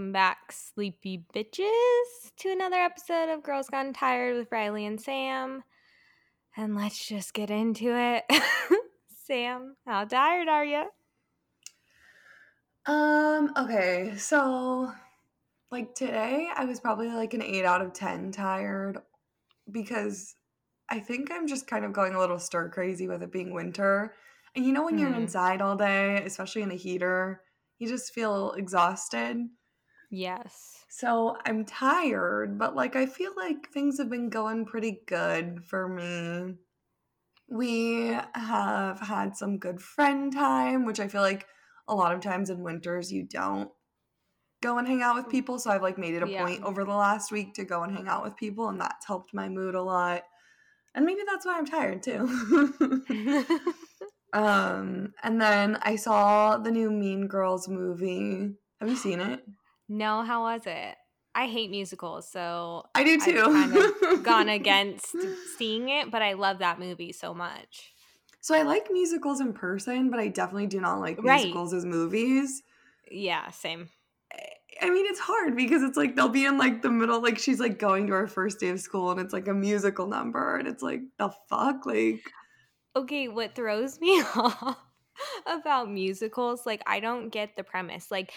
Welcome back, sleepy bitches, to another episode of Girls Gone Tired with Riley and Sam. And let's just get into it. Sam, how tired are you? Um, okay, so like today I was probably like an 8 out of 10 tired because I think I'm just kind of going a little stir crazy with it being winter. And you know when you're Hmm. inside all day, especially in a heater, you just feel exhausted. Yes. So I'm tired, but like I feel like things have been going pretty good for me. We have had some good friend time, which I feel like a lot of times in winters you don't go and hang out with people. So I've like made it a Yeah. point over the last week to go and hang out with people, and that's helped my mood a lot. And maybe that's why I'm tired too. um, and then I saw the new Mean Girls movie. Have you seen it? No, how was it? I hate musicals, so I do I've too. kind of gone against seeing it, but I love that movie so much. So I like musicals in person, but I definitely do not like Right. musicals as movies. Yeah, same. I mean, it's hard because it's like they'll be in like the middle, like she's like going to her first day of school, and it's like a musical number, and it's like the fuck, like Okay, what throws me off about musicals, like I don't get the premise. Like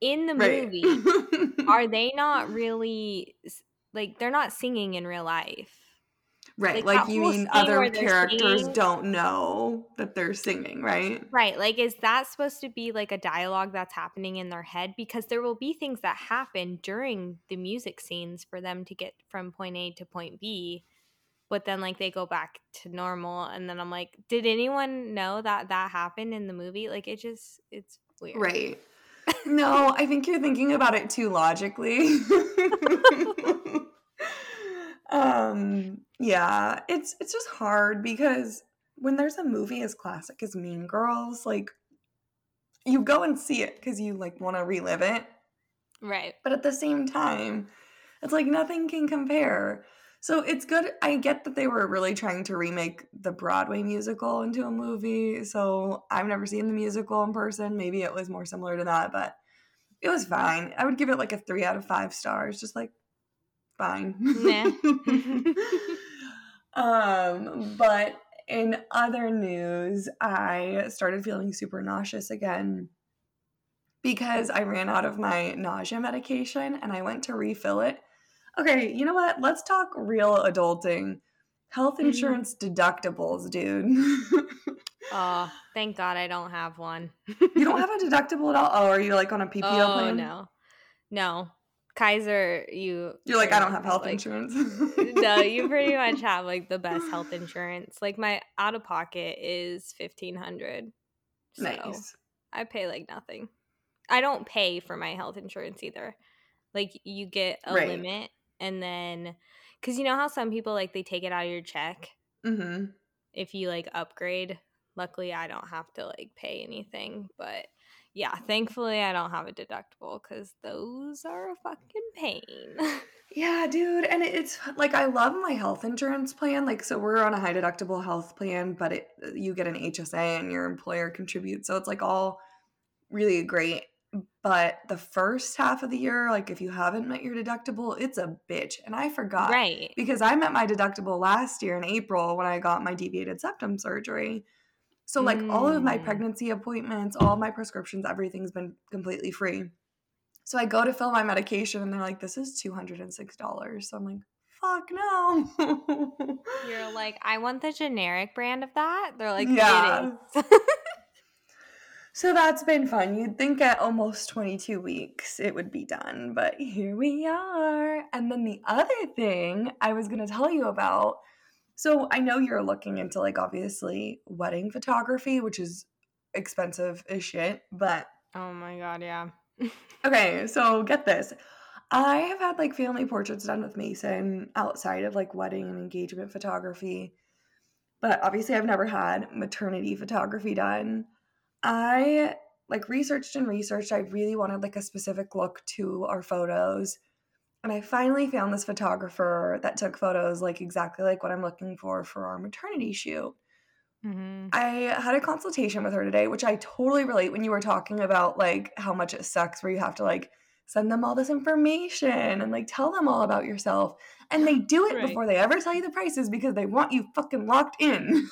in the right. movie, are they not really like they're not singing in real life? right? like, Like, you mean other characters singing- don't know that they're singing, right? Right. Like is that supposed to be like a dialogue that's happening in their head because there will be things that happen during the music scenes for them to get from point A to point B. But then like they go back to normal and then I'm like, did anyone know that that happened in the movie? Like it just it's weird. Right. No, I think you're thinking about it too logically. um, yeah, it's it's just hard because when there's a movie as classic as Mean Girls, like you go and see it because you like want to relive it, Right. but at the same time, it's like nothing can compare. So it's good. I get that they were really trying to remake the Broadway musical into a movie. So I've never seen the musical in person. Maybe it was more similar to that, but it was fine. I would give it like a three out of five stars. Just like fine. Nah. um, but in other news, I started feeling super nauseous again because I ran out of my nausea medication and I went to refill it. Okay, you know what? Let's talk real adulting. Health Mhm. insurance deductibles, dude. Oh, thank God I don't have one. you don't have a deductible at all? Oh, are you like on a PPO oh, plan? no. No. Kaiser, you You're like, I don't have health like- insurance. no, you pretty much have like the best health insurance. Like my out of pocket is fifteen hundred. So Nice. I pay like nothing. I don't pay for my health insurance either. Like you get a Right. limit and then cuz you know how some people like they take it out of your check Mm-hmm. if you like upgrade. Luckily I don't have to like pay anything, but yeah, thankfully I don't have a deductible cuz those are a fucking pain. Yeah, dude. And it's like I love my health insurance plan. Like, so we're on a high deductible health plan, but it you get an HSA and your employer contributes. So it's like all really great. But the first half of the year, like if you haven't met your deductible, it's a bitch. And I forgot. right. Because I met my deductible last year in April when I got my deviated septum surgery. So like all of my Mm. pregnancy appointments, all my prescriptions, everything's been completely free. So I go to fill my medication and they're like, this is $206. So I'm like, fuck no. You're like, I want the generic brand of that. They're like, Yeah. so that's been fun. You'd think at almost 22 weeks it would be done, but here we are. And then the other thing I was going to tell you about so I know you're looking into like obviously wedding photography, which is expensive as shit, but oh my god, yeah. Okay, so get this. I have had like family portraits done with Mason outside of like wedding and engagement photography. But obviously I've never had maternity photography done. I like researched and researched. I really wanted like a specific look to our photos. And I finally found this photographer that took photos like exactly like what I'm looking for for our maternity shoot. hmm I had a consultation with her today, which I totally relate when you were talking about like how much it sucks where you have to like send them all this information and like tell them all about yourself. And they do it right. before they ever tell you the prices because they want you fucking locked in.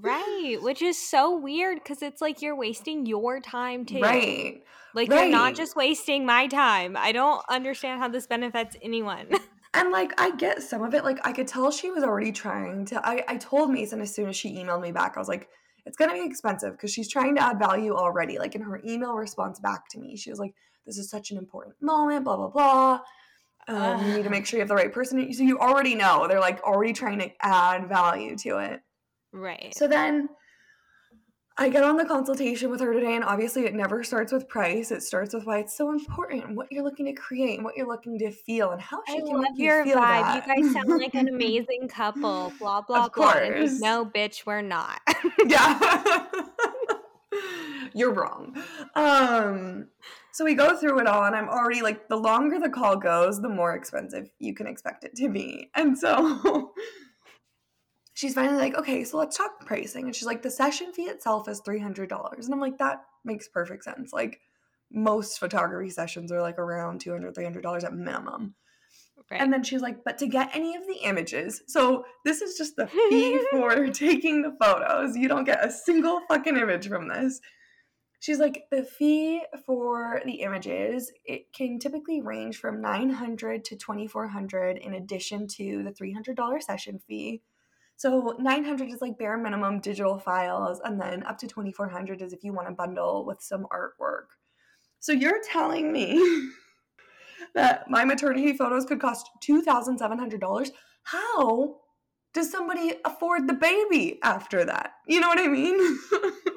right. Which is so weird because it's like you're wasting your time too. Right. Like right. you're not just wasting my time. I don't understand how this benefits anyone. And like I get some of it. Like I could tell she was already trying to I, I told Mason as soon as she emailed me back, I was like, it's gonna be expensive because she's trying to add value already. Like in her email response back to me, she was like, This is such an important moment, blah blah blah. Um, you need to make sure you have the right person. So you already know they're like already trying to add value to it. Right. So then I get on the consultation with her today, and obviously, it never starts with price. It starts with why it's so important, what you're looking to create, and what you're looking to feel, and how she I can you your feel vibe. That. You guys sound like an amazing couple. Blah blah of blah. Course. no, bitch, we're not. yeah, you're wrong. Um, so we go through it all, and I'm already like, the longer the call goes, the more expensive you can expect it to be, and so she's finally like, okay, so let's talk pricing. And she's like, the session fee itself is $300. And I'm like, that makes perfect sense. Like, most photography sessions are like around $200, $300 at minimum. Right. And then she's like, but to get any of the images, so this is just the fee for taking the photos. You don't get a single fucking image from this. She's like, the fee for the images, it can typically range from 900 to 2400 in addition to the $300 session fee so 900 is like bare minimum digital files, and then up to 2400 is if you want to bundle with some artwork. So you're telling me that my maternity photos could cost $2,700? How does somebody afford the baby after that? You know what I mean?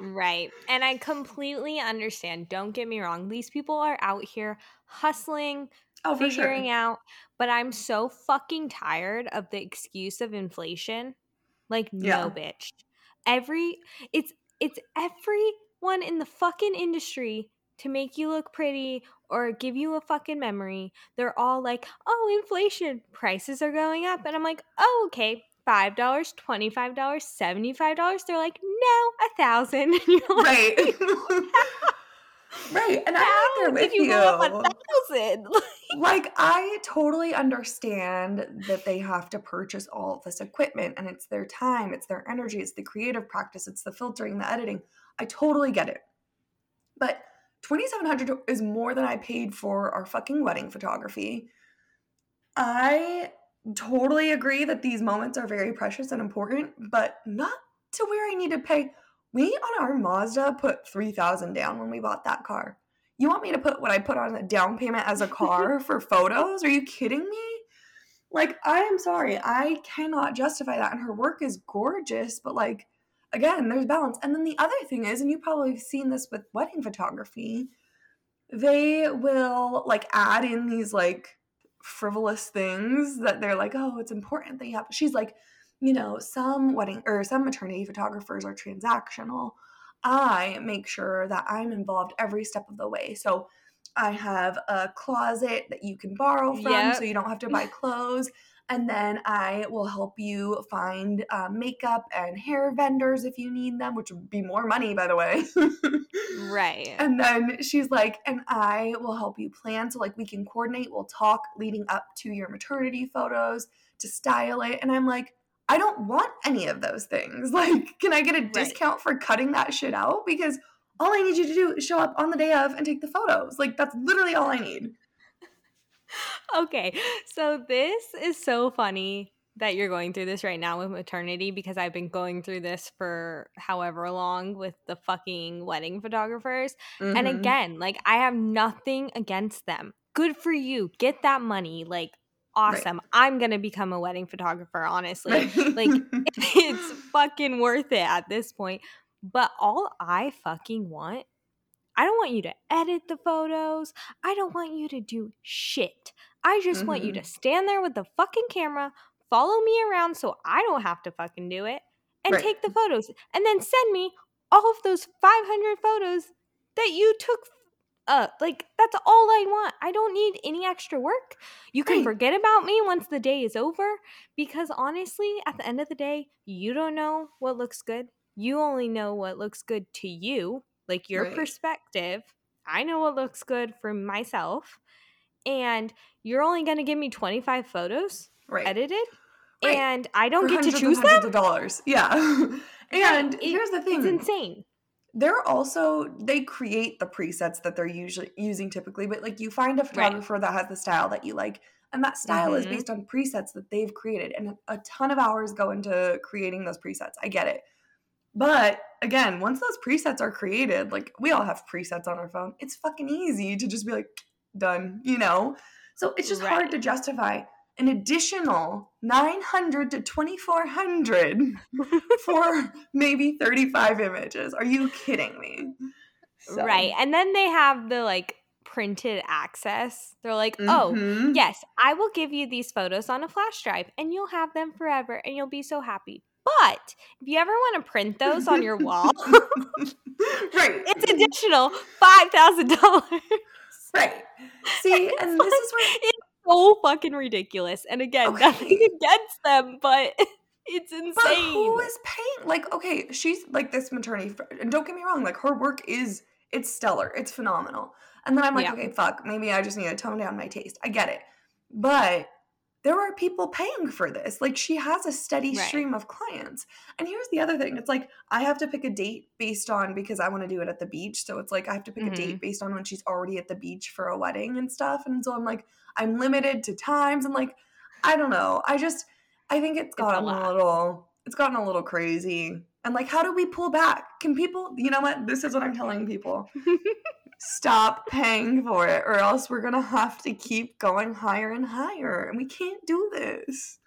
right. And I completely understand. Don't get me wrong. These people are out here hustling, oh, figuring sure. out. But I'm so fucking tired of the excuse of inflation like yeah. no bitch. Every it's it's everyone in the fucking industry to make you look pretty or give you a fucking memory. They're all like, "Oh, inflation, prices are going up." And I'm like, "Oh, okay. $5, $25, $75." They're like, "No, a 1000." right. right. And I'm right there with you. you. like I totally understand that they have to purchase all of this equipment and it's their time, it's their energy, it's the creative practice, it's the filtering, the editing. I totally get it. But 2700 is more than I paid for our fucking wedding photography. I totally agree that these moments are very precious and important, but not to where I need to pay we on our Mazda put 3000 down when we bought that car. You want me to put what I put on a down payment as a car for photos? Are you kidding me? Like, I am sorry. I cannot justify that. And her work is gorgeous, but like, again, there's balance. And then the other thing is, and you probably have seen this with wedding photography, they will like add in these like frivolous things that they're like, oh, it's important that you have. She's like, you know, some wedding or some maternity photographers are transactional. I make sure that I'm involved every step of the way. So I have a closet that you can borrow from yep. so you don't have to buy clothes. And then I will help you find uh, makeup and hair vendors if you need them, which would be more money, by the way. right. And then she's like, and I will help you plan. So, like, we can coordinate, we'll talk leading up to your maternity photos to style it. And I'm like, I don't want any of those things. Like, can I get a discount for cutting that shit out? Because all I need you to do is show up on the day of and take the photos. Like, that's literally all I need. okay. So, this is so funny that you're going through this right now with maternity because I've been going through this for however long with the fucking wedding photographers. Mm-hmm. And again, like, I have nothing against them. Good for you. Get that money. Like, awesome. Right. I'm going to become a wedding photographer, honestly. like, it's fucking worth it at this point. But all I fucking want, I don't want you to edit the photos. I don't want you to do shit. I just mm-hmm. want you to mm-hmm. stand there with the fucking camera, follow me around so I don't have to fucking do it, and right. take the photos. And then send me all of those 500 photos that you took uh like that's all I want. I don't need any extra work. You can right. forget about me once the day is over because honestly, at the end of the day, you don't know what looks good. You only know what looks good to you, like your right. perspective. I know what looks good for myself. And you're only going to give me 25 photos right. edited. Right. And I don't For get to choose hundreds them. of dollars. Yeah. and It- here's the thing. It's insane. They're also they create the presets that they're usually using typically but like you find a photographer that has the style that you like and that style is Mhm. based on presets that they've created and a ton of hours go into creating those presets. I get it. But again once those presets are created like we all have presets on our phone. It's fucking easy to just be like done you know? So it's just hard to justify an additional 900 to 2400 for maybe 35 images. Are you kidding me? So- Right. And then they have the like printed access. They're like, oh, Mhm. yes, I will give you these photos on a flash drive and you'll have them forever and you'll be so happy. But if you ever want to print those on your wall, right. it's additional $5,000. right. See, and this is where so fucking ridiculous. And again, Okay. nothing against them, but it's but insane. who is paying? Like, okay, she's like this maternity, and don't get me wrong, like her work is it's stellar, it's phenomenal. And then I'm like, Yeah. okay, fuck, maybe I just need to tone down my taste. I get it, but there are people paying for this. Like, she has a steady Right. stream of clients. And here's the other thing: it's like I have to pick a date based on because I want to do it at the beach. So it's like I have to pick Mhm. a date based on when she's already at the beach for a wedding and stuff. And so I'm like, I'm limited to times. and like, I don't know. I just I think it's a gotten a, lot. little it's gotten a little crazy. And like, how do we pull back? Can people you know what? This is what I'm telling people. Stop paying for it, or else we're gonna have to keep going higher and higher. And we can't do this.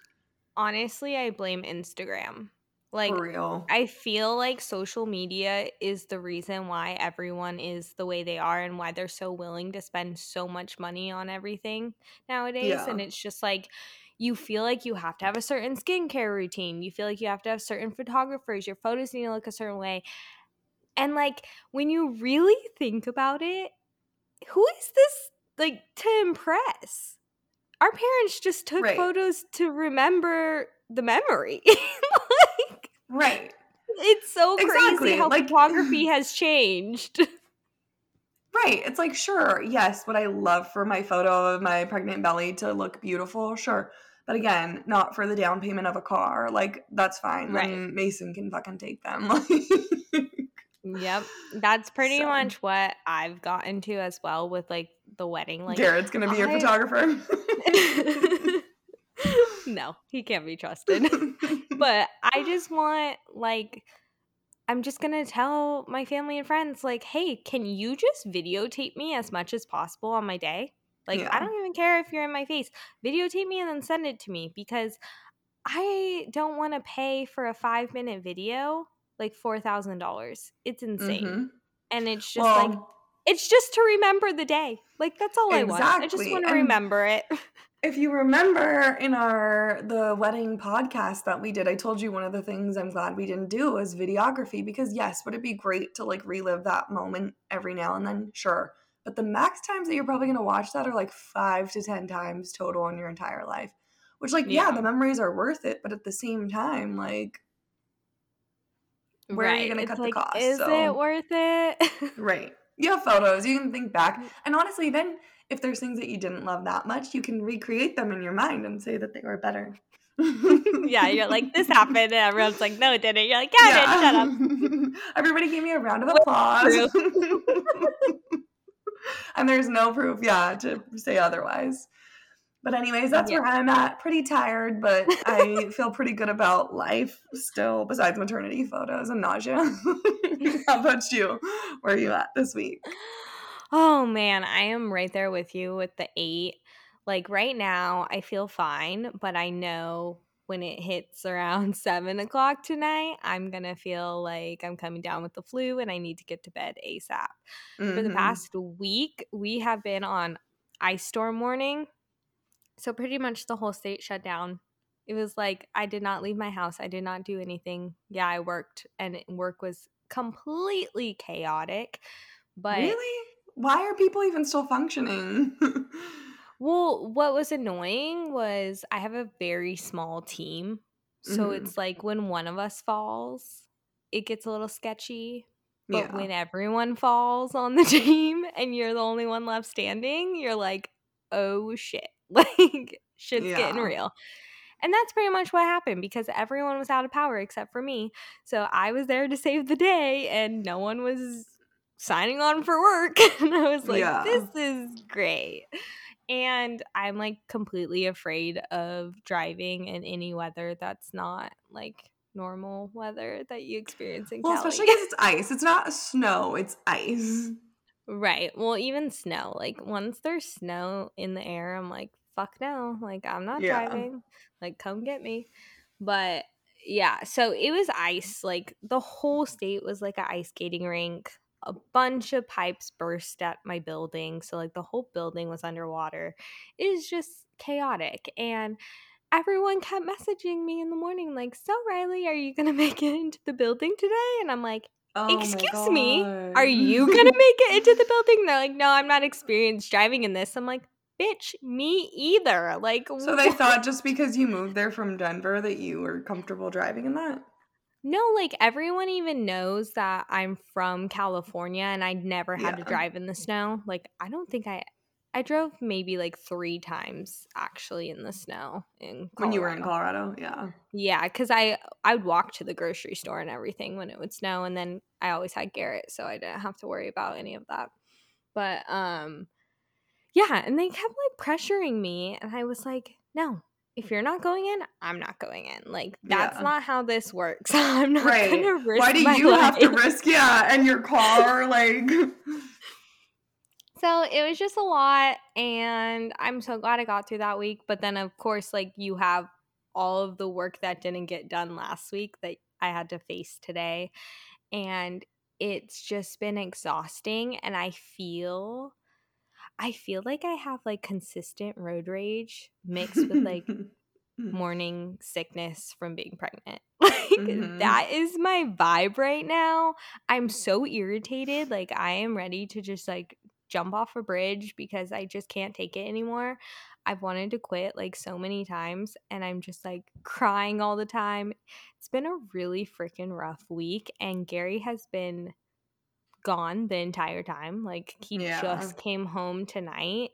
Honestly, I blame Instagram. Like, for real. I feel like social media is the reason why everyone is the way they are and why they're so willing to spend so much money on everything nowadays. Yeah. And it's just like you feel like you have to have a certain skincare routine. You feel like you have to have certain photographers. Your photos need to look a certain way. And like when you really think about it, who is this like to impress? Our parents just took Right. photos to remember the memory. like Right. it's so Exactly, crazy how like- photography has changed. Right. It's like, sure, yes, would I love for my photo of my pregnant belly to look beautiful? Sure. But again, not for the down payment of a car. Like, that's fine. Right. Then Mason can fucking take them. yep. That's pretty So. much what I've gotten to as well with like the wedding. Like Jared's gonna be your photographer. no, he can't be trusted. but I just want like I'm just gonna tell my family and friends like, hey, can you just videotape me as much as possible on my day? Like Yeah. I don't even care if you're in my face. Videotape me and then send it to me because I don't want to pay for a five minute video like four thousand dollars. It's insane. Mhm. And it's just like it's just to remember the day. Like that's all I want. I just want to remember it. if you remember in our the wedding podcast that we did, I told you one of the things I'm glad we didn't do was videography because yes, would it be great to like relive that moment every now and then? Sure. But the max times that you're probably gonna watch that are like five to ten times total in your entire life. Which like, yeah, Yeah. the memories are worth it, but at the same time, like Where are you gonna It's cut the like, cost? Is So- it worth it? Right. You have photos, you can think back. Mm. And honestly, then if there's things that you didn't love that much, you can recreate them in your mind and say that they were better. yeah, you're like, this happened, and everyone's like, no, it didn't. You're like, yeah, bitch, shut up. Everybody gave me a round of applause. and there's no proof, yeah, to say otherwise. But anyways, that's where I'm at. Pretty tired, but I feel pretty good about life still, besides maternity photos and nausea. How about you? Where are you at this week? Oh man, I am right there with you with the eight. Like right now, I feel fine, but I know when it hits around seven o'clock tonight, I'm gonna feel like I'm coming down with the flu and I need to get to bed ASAP. For the Mhm. past week, we have been on ice storm warning. So pretty much the whole state shut down. It was like I did not leave my house. I did not do anything. Yeah, I worked and work was completely chaotic. But really? Why are people even still functioning? well, what was annoying was I have a very small team. So Mhm. it's like when one of us falls, it gets a little sketchy. But Yeah. when everyone falls on the team and you're the only one left standing, you're like, oh shit. Like, shit's getting Yeah. real. And that's pretty much what happened because everyone was out of power except for me. So I was there to save the day and no one was signing on for work. and I was like, Yeah. this is great. And I'm like completely afraid of driving in any weather that's not like normal weather that you experience in Well, Cali. especially because it's ice. It's not snow, it's ice. right. Well, even snow. Like once there's snow in the air, I'm like, fuck no. Like I'm not Yeah. driving. Like come get me. But yeah, so it was ice. Like the whole state was like an ice skating rink. A bunch of pipes burst at my building. So like the whole building was underwater. It was just chaotic. And everyone kept messaging me in the morning, like, so Riley, are you gonna make it into the building today? And I'm like, Oh excuse me, are you gonna make it into the building? They're like, no, I'm not experienced driving in this. I'm like, bitch, me either. Like, So they what? thought just because you moved there from Denver that you were comfortable driving in that? No, like everyone even knows that I'm from California and I never had to drive in the snow. Like I don't think I I drove maybe like 3 times actually in the snow in When you were in Colorado. Colorado, yeah. Yeah, cuz I I would walk to the grocery store and everything when it would snow and then I always had Garrett so I didn't have to worry about any of that. But um yeah, and they kept like pressuring me and I was like, "No, if you're not going in, I'm not going in. Like that's Yeah. not how this works. I'm not Right. gonna risk Why do you have to risk yeah, and your car like So it was just a lot, and I'm so glad I got through that week. But then, of course, like you have all of the work that didn't get done last week that I had to face today. And it's just been exhausting. And I feel, I feel like I have like consistent road rage mixed with like morning sickness from being pregnant. Like Mhm. that is my vibe right now. I'm so irritated. Like I am ready to just like jump off a bridge because I just can't take it anymore. I've wanted to quit like so many times and I'm just like crying all the time. It's been a really freaking rough week and Gary has been gone the entire time. Like he Yeah. just came home tonight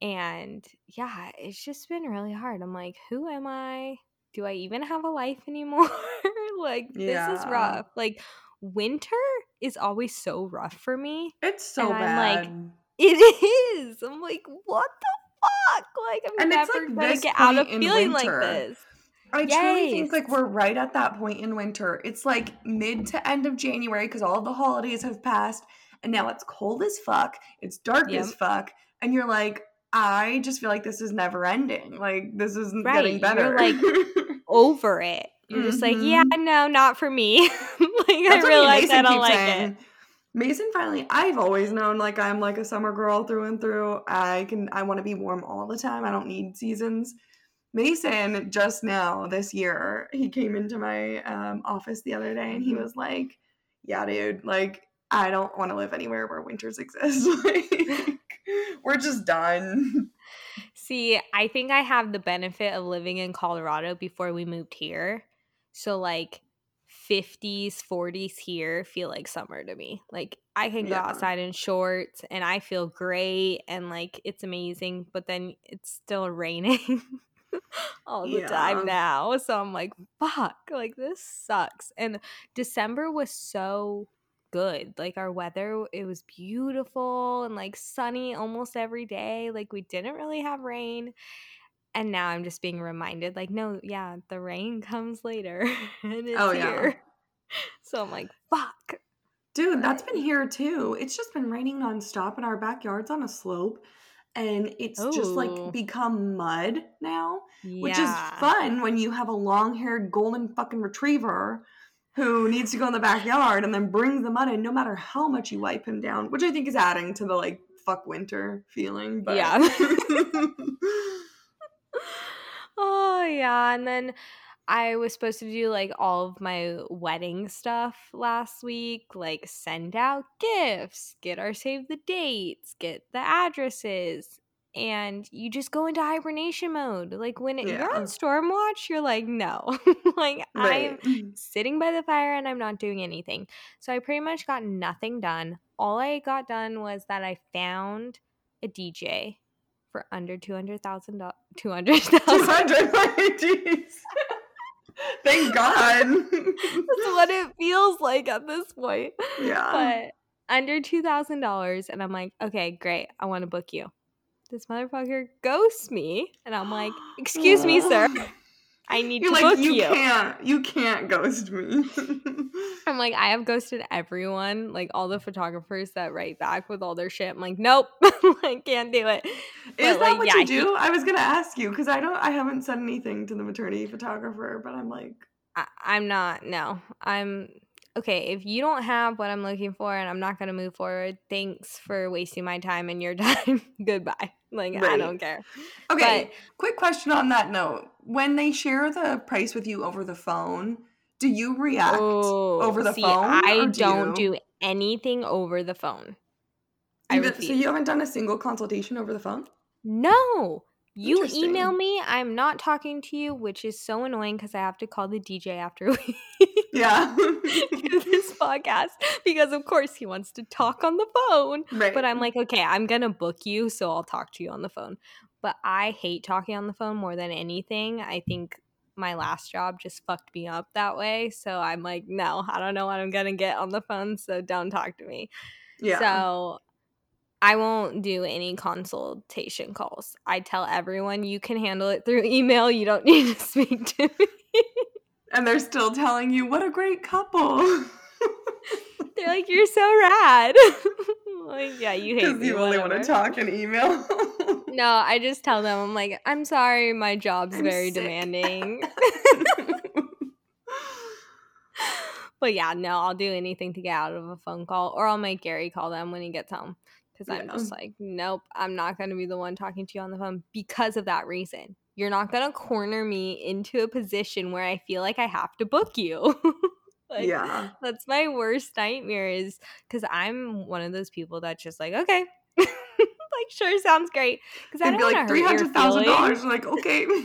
and yeah, it's just been really hard. I'm like, who am I? Do I even have a life anymore? like, this is rough. Like, winter is always so rough for me. It's so And I'm like, bad. It is. I'm like, what the fuck? Like, I'm And never like, gonna get out of feeling winter. like this. I truly think like we're right at that point in winter. It's like mid to end of January because all of the holidays have passed and now it's cold as fuck. It's dark as fuck. And you're like, I just feel like this is never ending. Like this isn't Right, getting better. you're like, Over it. You're just like, yeah, Mhm. no, not for me. like, I That's what realize I don't like saying. it. Mason finally I've always known like I'm like a summer girl through and through. I can I want to be warm all the time. I don't need seasons. Mason just now this year, he came into my um, office the other day and he Mhm. was like, "Yeah, dude, like I don't want to live anywhere where winters exist. like, we're just done." See, I think I have the benefit of living in Colorado before we moved here. So like 50s, 40s here feel like summer to me. Like I can go Yeah. outside in shorts and I feel great and like it's amazing, but then it's still raining all the Yeah. time now. So I'm like, fuck, like this sucks. And December was so good. Like our weather, it was beautiful and like sunny almost every day. Like we didn't really have rain. And now I'm just being reminded, like, no, yeah, the rain comes later and it's Oh, yeah. So I'm like, fuck. Dude, that's been here too. It's just been raining nonstop and our backyard's on a slope and it's just like become mud now. which is fun when you have a long-haired golden fucking retriever who needs to go in the backyard and then brings the mud in no matter how much you wipe him down which i think is adding to the like fuck winter feeling but Yeah. Oh yeah, and then I was supposed to do like all of my wedding stuff last week, like send out gifts, get our save the dates, get the addresses. and you just go into hibernation mode. Like when Yeah. you're on storm watch, you're like, no, like Right. I'm mm-hmm. sitting by the fire and I'm not doing anything. So I pretty much got nothing done. All I got done was that I found a DJ for under two hundred thousand dollars. Two hundred thousand. 200 like, jeez. Thank God. That's what it feels like at this point. yeah. But under two thousand dollars, and I'm like, okay, great, I want to book you. This motherfucker ghosts me, and I'm like, excuse me, sir, I need You're to like, book you, you. can't, you can't ghost me. I'm like, I have ghosted everyone, like all the photographers that write back with all their shit. I'm like, nope, I can't do it. Is But, that like, what yeah, you he- do? I was gonna ask you because I don't. I haven't said anything to the maternity photographer, but I'm like, I, I'm not. No, I'm okay. If you don't have what I'm looking for, and I'm not gonna move forward, thanks for wasting my time and your time. Goodbye. Like I don't care. okay. quick question on that note: When they share the price with you over the phone, do you react oh, over the Oh, see, phone? I don't you- do anything over the phone. Even- so you haven't done a single consultation over the phone? No. You email me, I'm not talking to you, which is so annoying because I have to call the DJ after we Yeah. do this podcast because, of course, he wants to talk on the phone. right. But I'm like, okay, I'm going to book you, so I'll talk to you on the phone. But I hate talking on the phone more than anything. I think my last job just fucked me up that way. So I'm like, no, I don't know what I'm going to get on the phone, so don't talk to me. yeah. So I won't do any consultation calls. I tell everyone you can handle it through email. You don't need to speak to me. and they're still telling you what a great couple. They're like, you're so rad. like, yeah, you hate Because me. you only want to talk and email. No, I just tell them, I'm like, I'm sorry, my job's I'm very sick." demanding. but yeah, no, I'll do anything to get out of a phone call, or I'll make Gary call them when he gets home. Because I'm just like, nope, I'm not going to be the one talking to you on the phone because of that reason. You're not going to corner me into a position where I feel like I have to book you. Like, yeah. That's my worst nightmare is because I'm one of those people that's just like, okay. like, sure, sounds great. Because I They'd don't be like to three hurt your hundred thousand dollars. Like okay.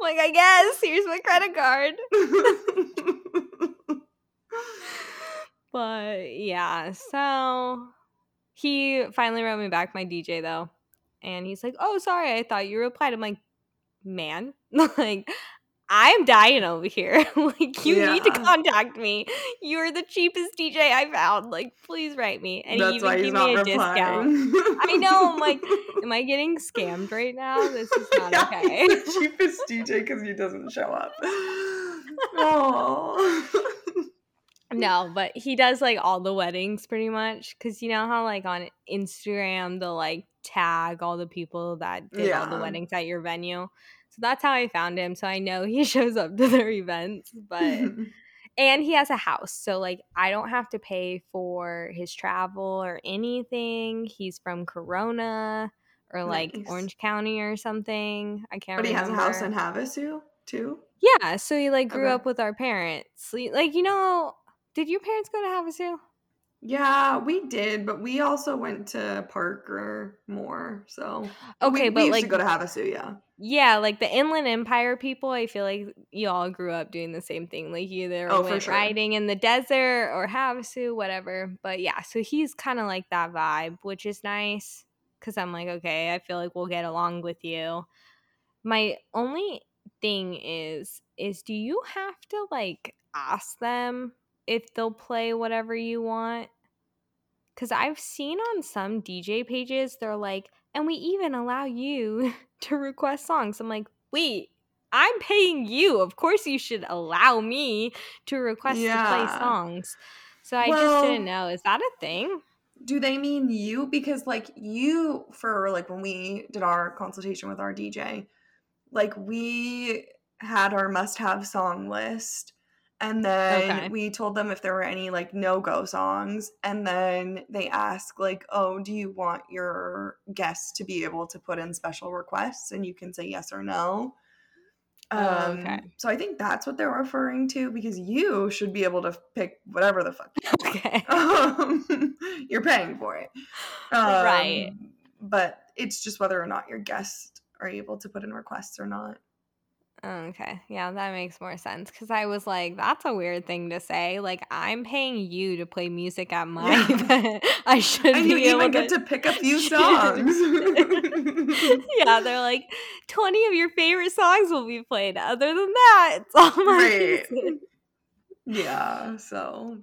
Like, I guess here's my credit card. But yeah, so he finally wrote me back my DJ though. And he's like, Oh, sorry, I thought you replied. I'm like, man, like I'm dying over here. like you need to contact me. You're the cheapest DJ I found. Like, please write me. And That's even why he's gave not me a replying. discount. I know, I'm like, Am I getting scammed right now? This is not Yeah, okay. the cheapest DJ because he doesn't show up. Oh. No, but he does like all the weddings pretty much because you know how like on Instagram they'll like tag all the people that did all the weddings at your venue. So that's how I found him. So I know he shows up to their events, but and he has a house. So like I don't have to pay for his travel or anything. He's from Corona or like Nice. Orange County or something. I can't remember. but he has a house in. Havasu too. Yeah, so he like grew Okay. up with our parents. Like like, you know, did your parents go to Havasu? Yeah, we did, but we also went to Parker more. So Okay, we, but we used like to go to Havasu. Yeah, yeah, like the Inland Empire people, I feel like you all grew up doing the same thing. Like you either Oh, went sure. riding in the desert or Havasu, whatever. But yeah, so he's kind of like that vibe, which is nice because I'm like, okay, I feel like we'll get along with you. My only thing is, is do you have to like ask them if they'll play whatever you want? Because I've seen on some DJ pages, they're like, and we even allow you to request songs. I'm like, wait, I'm paying you. Of course, you should allow me to request to play songs. So I just didn't know. Is that a thing? do they mean you? Because like you for like when we did our consultation with our DJ, like we had our must-have song list. And then Okay. we told them if there were any like no-go songs. And then they ask, like, oh, do you want your guests to be able to put in special requests? And you can say yes or no. Oh, Um, okay. So I think that's what they're referring to because you should be able to pick whatever the fuck You okay. Um, you're paying for it. Um, Right. But it's just whether or not your guests are able to put in requests or not. Oh, okay. Yeah, that makes more sense. Cause I was like, that's a weird thing to say. Like, I'm paying you to play music at my Yeah. event. I should And be you able even get to pick a few songs. yeah, they're like, 20 of your favorite songs will be played. Other than that, it's all my Right. music. yeah, so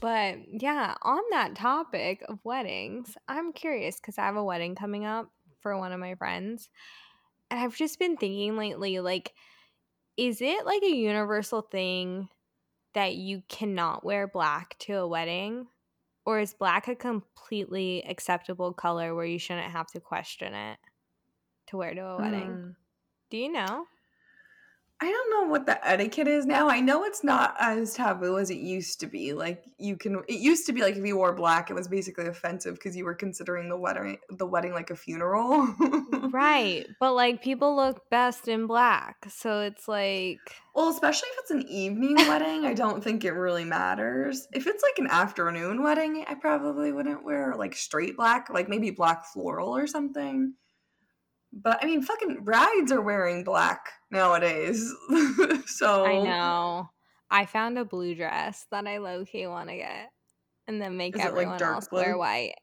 But yeah, on that topic of weddings, I'm curious because I have a wedding coming up for one of my friends. And I've just been thinking lately, like, is it like a universal thing that you cannot wear black to a wedding? Or is black a completely acceptable color where you shouldn't have to question it to wear to a wedding? mm. Do you know? I don't know what the etiquette is now. I know it's not as taboo as it used to be. Like you can it used to be like if you wore black it was basically offensive because you were considering the wedding the wedding like a funeral. Right. But like people look best in black. So it's like Well, especially if it's an evening wedding, I don't think it really matters. If it's like an afternoon wedding, I probably wouldn't wear like straight black, like maybe black floral or something. But I mean, fucking brides are wearing black nowadays. so I know. I found a blue dress that I low key want to get, and then make Is like, everyone dark else wear white.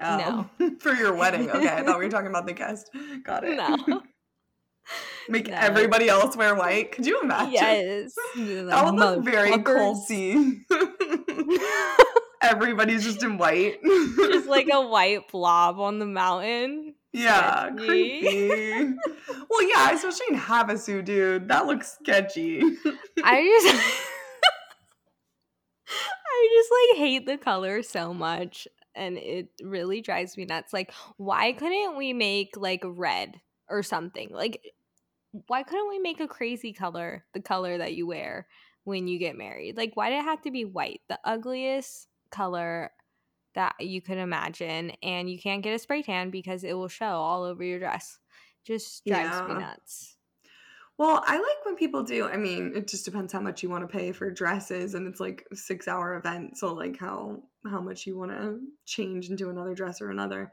Oh, for your wedding. Okay, I thought we were talking about the guest. Got it. No. Make No. everybody else wear white. Could you imagine? Yes, That would look very culty. Everybody's just in white. Just like a white blob on the mountain. Yeah, sketchy. creepy. well, yeah, especially in Havasu, dude. That looks sketchy. I just, I just like hate the color so much, and it really drives me nuts. Like, why couldn't we make like red or something? Like, why couldn't we make a crazy color the color that you wear when you get married? Like, why did it have to be white? The ugliest color that you could imagine, and you can't get a spray tan because it will show all over your dress. Just drives me nuts. Well, I like when people do. I mean, it just depends how much you want to pay for dresses, and it's like six-hour event, so like how how much you want to change into another dress or another.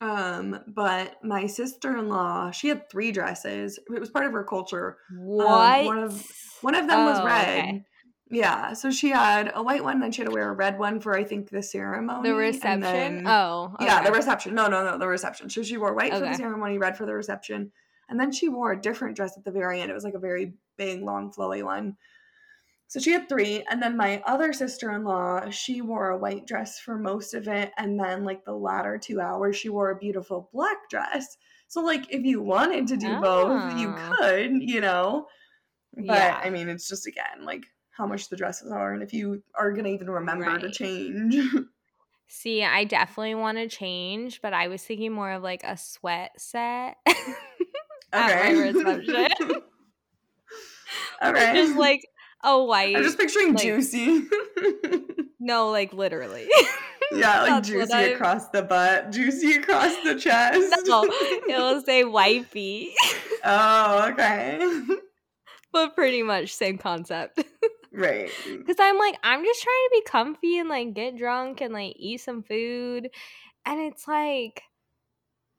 Um, but my sister-in-law, she had three dresses. It was part of her culture. What? one of- One of them was Oh, red. okay. Yeah, so she had a white one, then she had to wear a red one for I think the ceremony. The reception? then- oh, Yeah, the reception. No, no, no, the reception. So she wore white for the ceremony, red for the reception. And then she wore a different dress at the very end. It was like a very big, long, flowy one. So she had three. And then my other sister in law, she wore a white dress for most of it. And then, like, the latter two hours, she wore a beautiful black dress. So, like, if you wanted to do both, you Oh. could, you know? But Yeah. I mean, it's just, again, like, how much the dresses are and if you are going to even remember to change. See, I definitely want to change, but I was thinking more of like a sweat set at my reception. okay. just like a white. I'm just picturing like- juicy. no, like literally. yeah, like That's juicy across the butt, juicy across the chest. no, it will say wifey, oh, okay. but pretty much same concept. Right. Mm. Because I'm like, I'm just trying to be comfy and like get drunk and like eat some food. And it's like,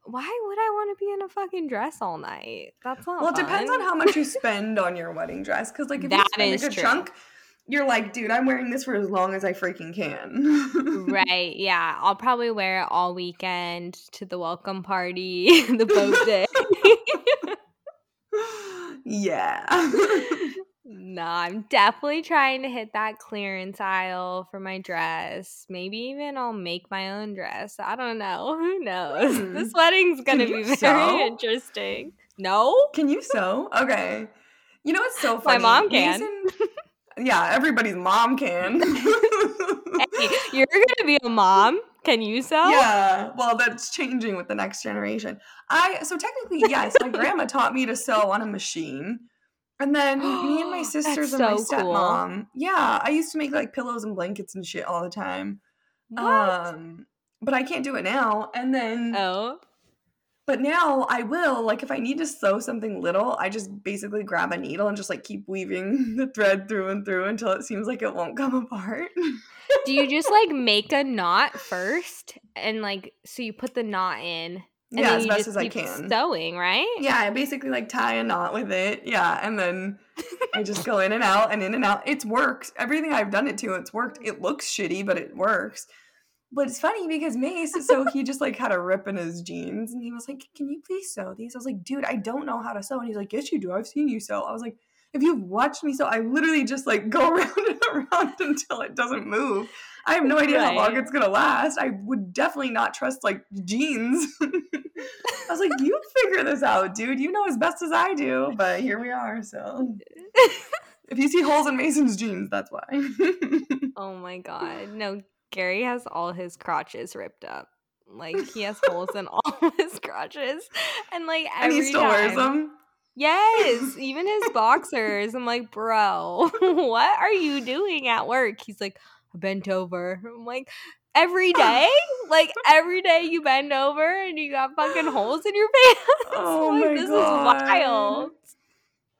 why would I want to be in a fucking dress all night? That's not Well, it depends on how much you spend on your wedding dress. Because, like, if That you spend is a true. chunk, you're like, dude, I'm wearing this for as long as I freaking can. Right. Yeah. I'll probably wear it all weekend to the welcome party, the boat day. yeah. No, I'm definitely trying to hit that clearance aisle for my dress. Maybe even I'll make my own dress. I don't know. Who knows? Hmm. This wedding's going to be very sew? interesting. No? Can you sew? Okay. You know what's so funny? My mom can. Mason- yeah, everybody's mom can. Hey, you're going to be a mom. Can you sew? Yeah, well, that's changing with the next generation. I so technically, yes, my grandma taught me to sew on a machine, and then me and my sisters and my so cool. stepmom. Yeah, I used to make like pillows and blankets and shit all the time. What? Um, but I can't do it now. And then oh. But now I will, like, if I need to sew something little, I just basically grab a needle and just like keep weaving the thread through and through until it seems like it won't come apart. Do you just like make a knot first and like so you put the knot in? And yeah, as best as I can. Sewing, right? Yeah, I basically like tie a knot with it. Yeah, and then I just go in and out and in and out. It's worked. Everything I've done it to, it's worked. It looks shitty, but it works. But it's funny because Mace, so he just like had a rip in his jeans and he was like, Can you please sew these? I was like, Dude, I don't know how to sew. And he's like, Yes, you do. I've seen you sew. I was like, If you've watched me sew, I literally just like go around and around until it doesn't move. I have no idea how long it's gonna last. I would definitely not trust like jeans. I was like, You figure this out, dude. You know as best as I do. But here we are. So if you see holes in Mason's jeans, that's why. oh my god. No, Gary has all his crotches ripped up. Like he has holes in all his crotches. And like every and he still wears them. Yes, even his boxers. I'm like, bro, what are you doing at work? He's like, bent over. I'm like, every day? like every day you bend over and you got fucking holes in your pants. Oh like, my this God. is wild.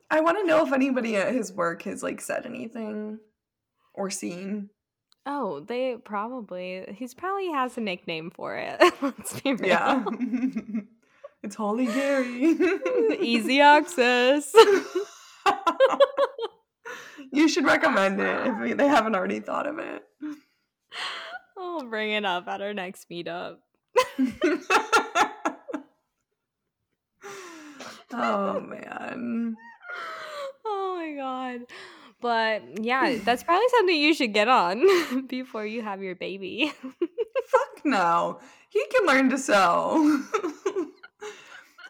I want to know if anybody at his work has like said anything or seen. Oh, they probably. He's probably has a nickname for it. Let's be real. Yeah. it's Holy Gary. Easy access. You should recommend it if they haven't already thought of it. I'll bring it up at our next meetup. oh man. Oh my god. But yeah, that's probably something you should get on before you have your baby. Fuck no. He can learn to sew.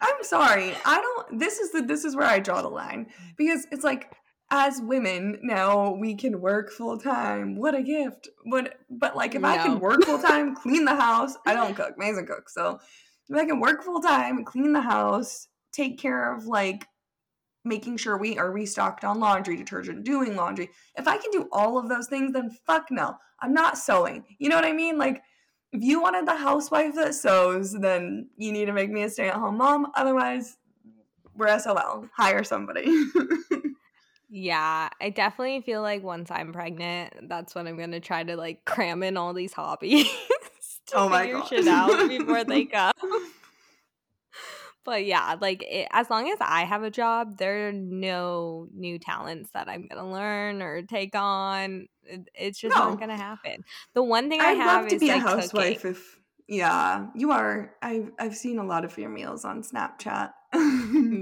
I'm sorry. I don't this is the this is where I draw the line because it's like as women now we can work full time. What a gift. What but like if I can work full time, clean the house, I don't cook. Mason cooks. So if I can work full time, clean the house, take care of like making sure we are restocked on laundry detergent, doing laundry. If I can do all of those things, then fuck no. I'm not sewing. You know what I mean? Like if you wanted the housewife that sews, then you need to make me a stay-at-home mom. Otherwise, we're SOL. Hire somebody. yeah, I definitely feel like once I'm pregnant, that's when I'm gonna try to like cram in all these hobbies to Oh my figure God. shit out before they come. But yeah, like it, as long as I have a job, there are no new talents that I'm gonna learn or take on. It, it's just No. not gonna happen. The one thing I I'd have love to is be a housewife cooking. if yeah, you are. I've I've seen a lot of your meals on Snapchat.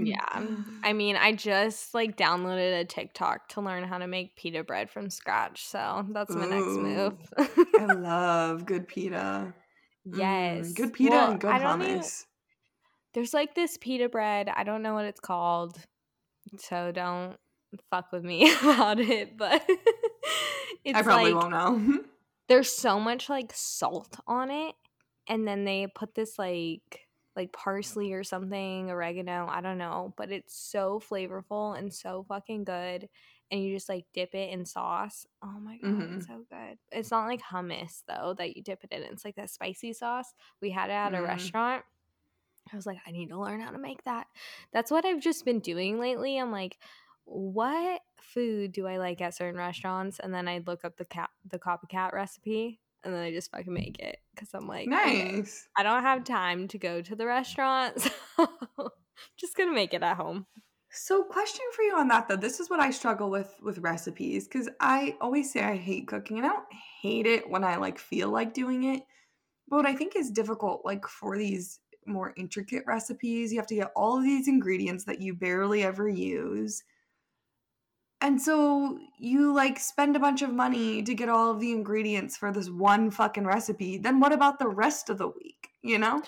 Yeah. I mean, I just like downloaded a TikTok to learn how to make pita bread from scratch. So that's my next move. I love good pita. Mm, yes. good pita Well, and good don't even- hummus. there's like this pita bread. I don't know what it's called. So don't fuck with me about it. But it's I probably like won't know. there's so much like salt on it. And then they put this like like parsley or something, oregano, I don't know, but it's so flavorful and so fucking good. And you just like dip it in sauce. Oh my god, Mhm. it's so good. It's not like hummus though that you dip it in. It's like that spicy sauce. We had it at a Mm. restaurant. I was like, I need to learn how to make that. That's what I've just been doing lately. I'm like, what food do I like at certain restaurants? And then I look up the cat the copycat recipe and then I just fucking make it because I'm like, nice. I don't have time to go to the restaurant, so just gonna make it at home. So, question for you on that though. This is what I struggle with with recipes because I always say I hate cooking, and I don't hate it when I like feel like doing it. But what I think is difficult, like for these more intricate recipes, you have to get all of these ingredients that you barely ever use. And so you like spend a bunch of money to get all of the ingredients for this one fucking recipe. Then what about the rest of the week? You know?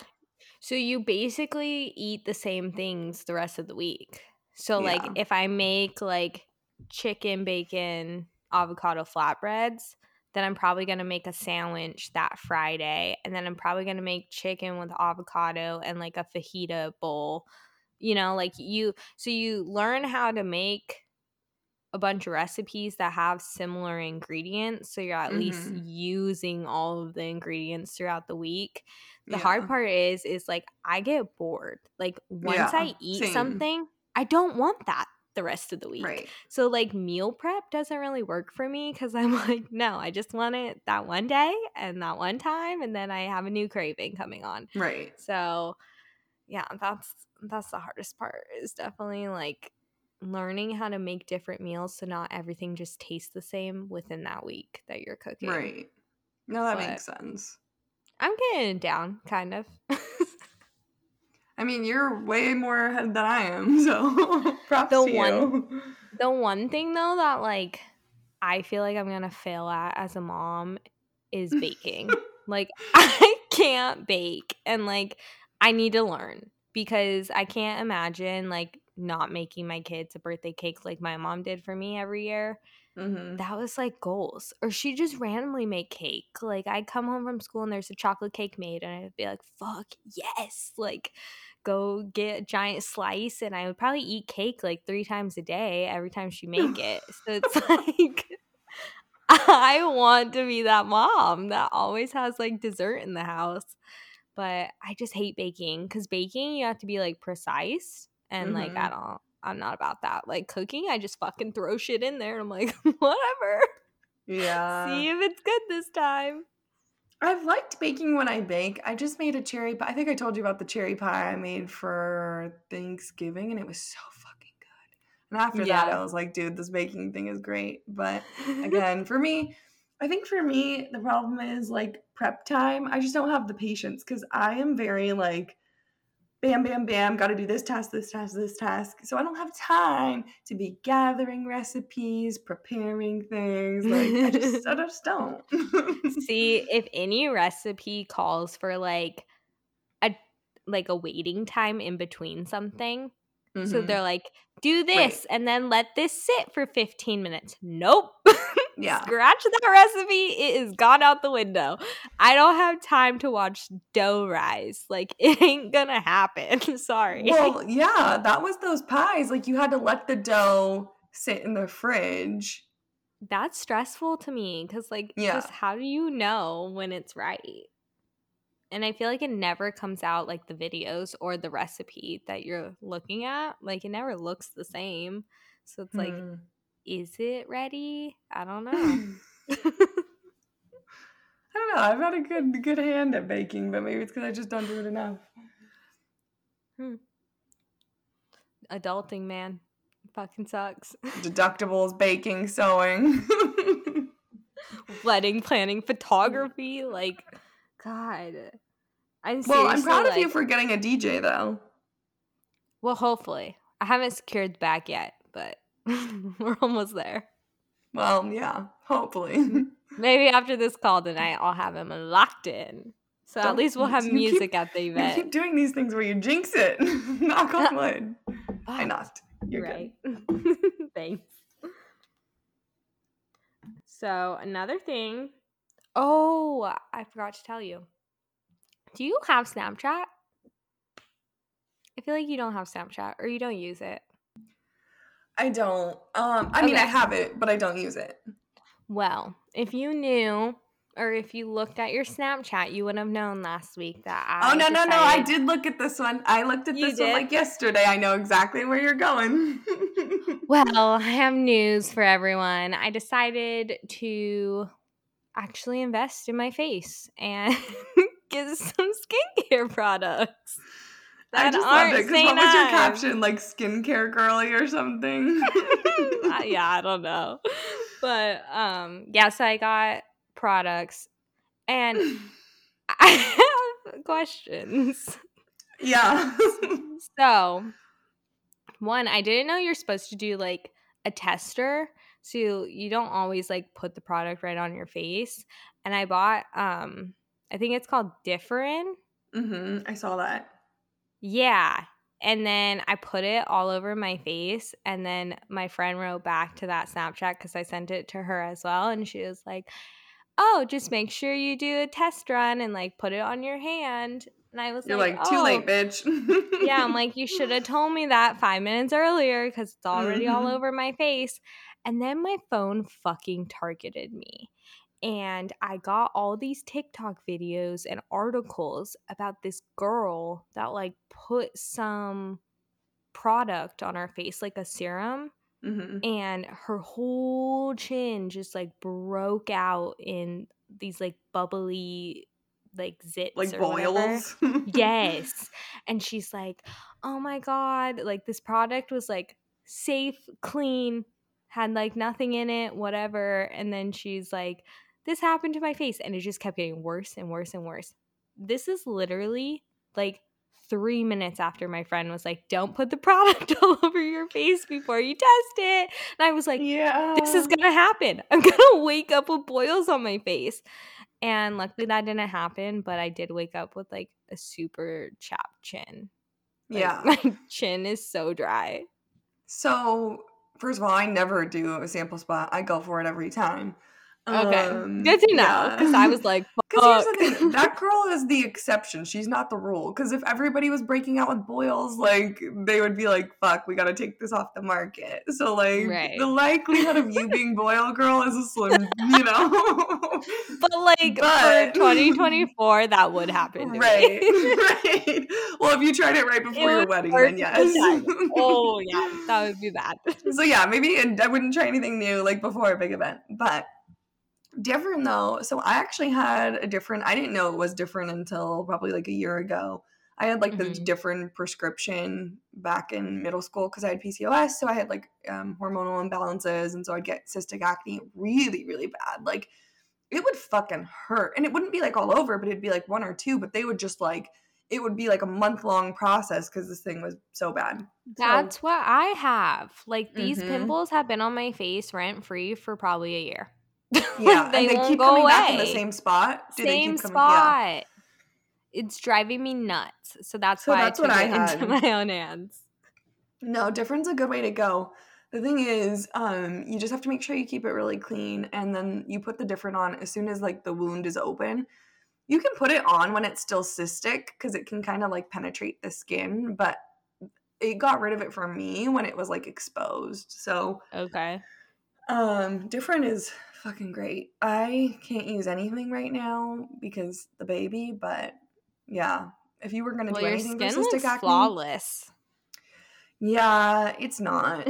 So you basically eat the same things the rest of the week. So like if I make like chicken bacon avocado flatbreads, then I'm probably going to make a sandwich that Friday and then I'm probably going to make chicken with avocado and like a fajita bowl. You know, like you so you learn how to make a bunch of recipes that have similar ingredients so you're at mm-hmm. least using all of the ingredients throughout the week the yeah. hard part is is like i get bored like once yeah, i eat same. something i don't want that the rest of the week right so like meal prep doesn't really work for me because i'm like no i just want it that one day and that one time and then i have a new craving coming on right so yeah that's that's the hardest part is definitely like learning how to make different meals so not everything just tastes the same within that week that you're cooking. Right. No, that but makes sense. I'm getting down, kind of. I mean, you're way more ahead than I am, so props the to one, you. The one thing though that like I feel like I'm gonna fail at as a mom is baking. like I can't bake and like I need to learn because I can't imagine like not making my kids a birthday cake like my mom did for me every year. Mm-hmm. That was like goals. Or she just randomly make cake. Like I'd come home from school and there's a chocolate cake made, and I'd be like, "Fuck yes!" Like go get a giant slice, and I would probably eat cake like three times a day every time she make it. so it's like. I want to be that mom that always has like dessert in the house. But I just hate baking because baking, you have to be like precise and mm-hmm. like I mm-hmm. don't I'm not about that. Like cooking, I just fucking throw shit in there and I'm like, whatever. Yeah. See if it's good this time. I've liked baking when I bake. I just made a cherry pie. I think I told you about the cherry pie I made for Thanksgiving and it was so fucking good. And after yeah. that I was like, dude, this baking thing is great. But again, for me, I think for me the problem is like prep time. I just don't have the patience cuz I am very like bam, bam, bam, got to do this task, this task, this task. So I don't have time to be gathering recipes, preparing things. Like I just, I just don't. See, if any recipe calls for like a like a waiting time in between something, mm-hmm. so they're like, do this right. and then let this sit for 15 minutes. Nope. yeah. Scratch that recipe. It is gone out the window. I don't have time to watch dough rise. Like it ain't gonna happen. Sorry. Well, yeah, that was those pies. Like you had to let the dough sit in the fridge. That's stressful to me because, like, yeah. just how do you know when it's right? And I feel like it never comes out like the videos or the recipe that you're looking at. Like, it never looks the same. So it's like, hmm is it ready? I don't know. I don't know. I've had a good good hand at baking, but maybe it's because I just don't do it enough. Hmm. Adulting, man, fucking sucks. Deductibles, baking, sewing, wedding planning, photography. Like, God, I'm well. I'm proud like, of you for getting a DJ, though. Well, hopefully, I haven't secured the bag yet, but We're almost there. Well, yeah, hopefully. Maybe after this call tonight, I'll have him locked in. So Don't, at least we'll have music keep, at the event. You keep doing these things where you jinx it. Knock on wood. I knocked. Oh, You're right. Thanks. So another thing. Oh, I forgot to tell you. Do you have Snapchat? I feel like you don't have Snapchat or you don't use it. I don't. Um, I okay. mean, I have it, but I don't use it. Well, if you knew or if you looked at your Snapchat, you would have known last week that I. Oh no decided... no no! I did look at this one. I looked at you this did? one like yesterday. I know exactly where you're going. well, I have news for everyone. I decided to actually invest in my face and get some skincare products. I just loved it because what was your caption? Like skincare girly or something? uh, yeah, I don't know. But um yeah, so I got products and I have questions. Yeah. so one, I didn't know you're supposed to do like a tester. So you don't always like put the product right on your face. And I bought um I think it's called Differin. Mm-hmm. I saw that. Yeah. And then I put it all over my face. And then my friend wrote back to that Snapchat because I sent it to her as well. And she was like, Oh, just make sure you do a test run and like put it on your hand. And I was like, You're like, like, too "Oh." late, bitch. yeah, I'm like, you should have told me that five minutes earlier because it's already all Mhm. over my face. And then my phone fucking targeted me. And I got all these TikTok videos and articles about this girl that like put some product on her face, like a serum, Mhm. and her whole chin just like broke out in these like bubbly like zits like or boils. Yes. And she's like, oh my God, like this product was like safe, clean, had like nothing in it, whatever. And then she's like, this happened to my face. And it just kept getting worse and worse and worse. This is literally like three minutes after my friend was like, don't put the product all over your face before you test it. And I was like, yeah. this is gonna happen. I'm gonna wake up with boils on my face. And luckily that didn't happen, but I did wake up with like a super chapped chin. Like, yeah. My chin is so dry. So first of all, I never do a sample spot. I go for it every time. Okay. Um, Good to know. yeah. Because I was like, Because fuck. here's the thing, that girl is the exception. She's not the rule. Because if everybody was breaking out with boils, like they would be like, "Fuck, we got to take this off the market." So like, Right. the likelihood of you being boil girl is a slim, you know. but like But- for 2024, that would happen. Right, right. Well, if you tried it right before your wedding, then yes. oh yeah, that would be bad. so yeah, maybe and I wouldn't try anything new like before a big event, but Differin though. So I actually had a Differin. I didn't know it was Differin until probably like a year ago. I had like the Mhm. Differin prescription back in middle school because I had PCOS, so I had like um, hormonal imbalances, and so I'd get cystic acne really, really bad. Like it would fucking hurt, and it wouldn't be like all over, but it'd be like one or two. But they would just like it would be like a month long process because this thing was so bad. That's what I have. Like these Mhm. pimples have been on my face rent free for probably a year. Yeah, they, and they keep coming away. back in the same spot. Do they same keep coming- spot. Yeah. It's driving me nuts. So that's So why that's I what took I it into my own hands. No, Differin's a good way to go. The thing is, um, you just have to make sure you keep it really clean, and then you put the Differin on as soon as like the wound is open. You can put it on when it's still cystic because it can kind of like penetrate the skin, but it got rid of it for me when it was like exposed. So, Okay. um, Differin is fucking great. I can't use anything right now because the baby, but yeah, if you were gonna Well, do anything skin for cystic looks acne, flawless. yeah, it's not.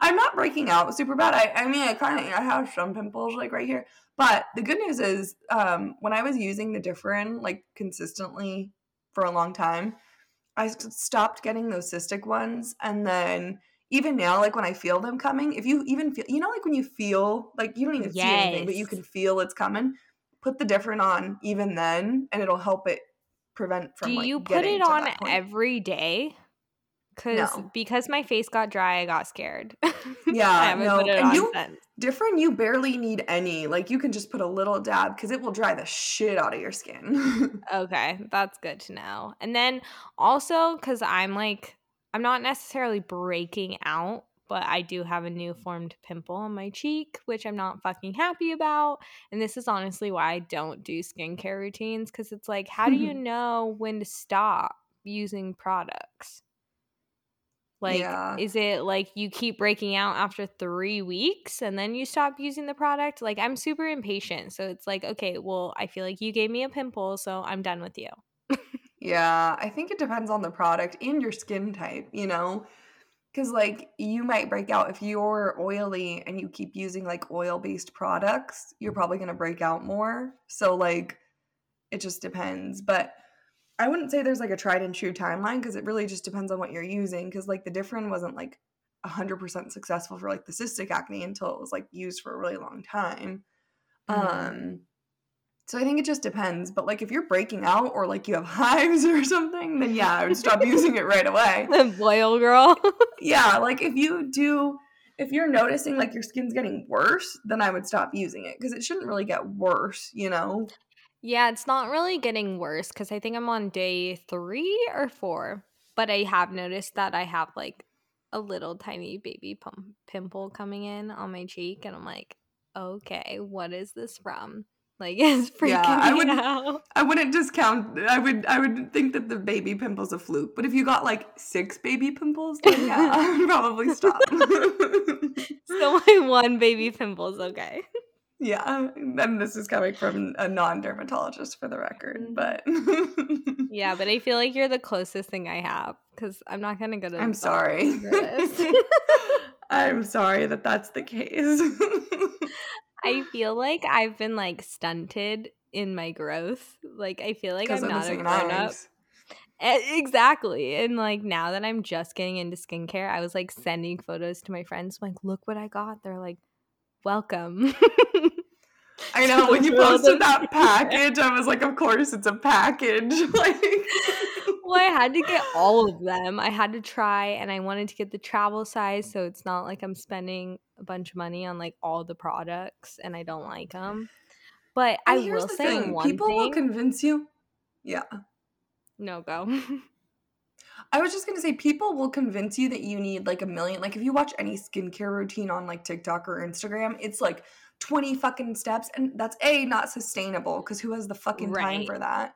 I'm not breaking out super bad. I, I mean, I kind of I have some pimples like right here, but the good news is, um, when I was using the Differin like consistently for a long time, I stopped getting those cystic ones, and then even now, like when I feel them coming, if you even feel, you know, like when you feel like you don't even see anything, but you can feel it's coming. Put the Differin on even then, and it'll help it prevent from. Do like, you put it on every day? Cause No. because my face got dry, I got scared. Yeah, no, and you- since. Differin, you barely need any. Like you can just put a little dab because it will dry the shit out of your skin. Okay, that's good to know. And then also because I'm like, I'm not necessarily breaking out, but I do have a new formed pimple on my cheek, which I'm not fucking happy about. And this is honestly why I don't do skincare routines because it's like, how do you know when to stop using products? Like, Yeah. is it like you keep breaking out after three weeks and then you stop using the product? Like, I'm super impatient. So it's like, okay, well, I feel like you gave me a pimple, so I'm done with you. Yeah, I think it depends on the product and your skin type, you know? Because, like, you might break out if you're oily and you keep using like oil based products, you're probably going to break out more. So, like, it just depends. But I wouldn't say there's like a tried and true timeline because it really just depends on what you're using. Because, like, the Differin wasn't like 100% successful for like the cystic acne until it was like used for a really long time. Mhm. Um, so I think it just depends. But like if you're breaking out or like you have hives or something, then yeah, I would stop using it right away. The boil girl. Yeah, like if you do, if you're noticing like your skin's getting worse, then I would stop using it because it shouldn't really get worse, you know? yeah, it's not really getting worse because I think I'm on day three or four. But I have noticed that I have like a little tiny baby pum- pimple coming in on my cheek. And I'm like, okay, what is this from? Like it's freaking Yeah, I would- out. I wouldn't discount. I would. I would think that the baby pimple's a fluke. But if you got like six baby pimples, then yeah, I would probably stop. So my one baby pimple's okay. yeah, and this is coming from a non-dermatologist for the record. Mhm. But Yeah, but I feel like you're the closest thing I have because I'm not gonna go to. I'm the sorry. doctor for this. I'm sorry that that's the case. I feel like I've been like stunted in my growth. Like I feel like I'm not a grown up. E- eh, Exactly. And like now that I'm just getting into skincare, I was like sending photos to my friends, like, look what I got. They're like, welcome. I know when you posted that package, I was like, of course it's a package. like well, I had to get all of them. I had to try and I wanted to get the travel size so it's not like I'm spending a bunch of money on like all the products and I don't like them. But I And here's will say thing, one people thing. will convince you. Yeah. no, go. I was just gonna say people will convince you that you need like a million. Like if you watch any skincare routine on like TikTok or Instagram, it's like 20 fucking steps. And that's A, not sustainable because who has the fucking time for that?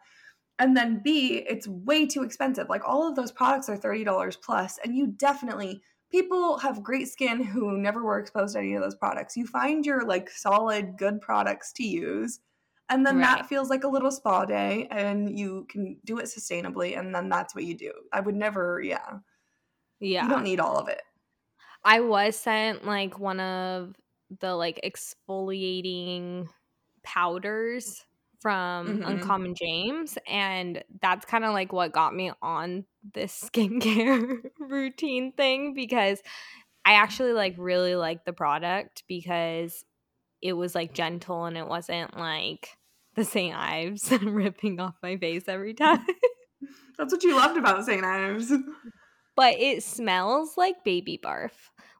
And then B, it's way too expensive. Like all of those products are $30 plus, and you definitely people have great skin who never were exposed to any of those products. You find your like solid, good products to use. And then Right. that feels like a little spa day, and you can do it sustainably, and then that's what you do. I would never, yeah. yeah. You don't need all of it. I was sent like one of the like exfoliating powders from Mhm. Uncommon James and that's kind of like what got me on this skincare routine thing because I actually like really liked the product because it was like gentle and it wasn't like the St. Ives ripping off my face every time. That's what you loved about St. Ives. but it smells like baby barf.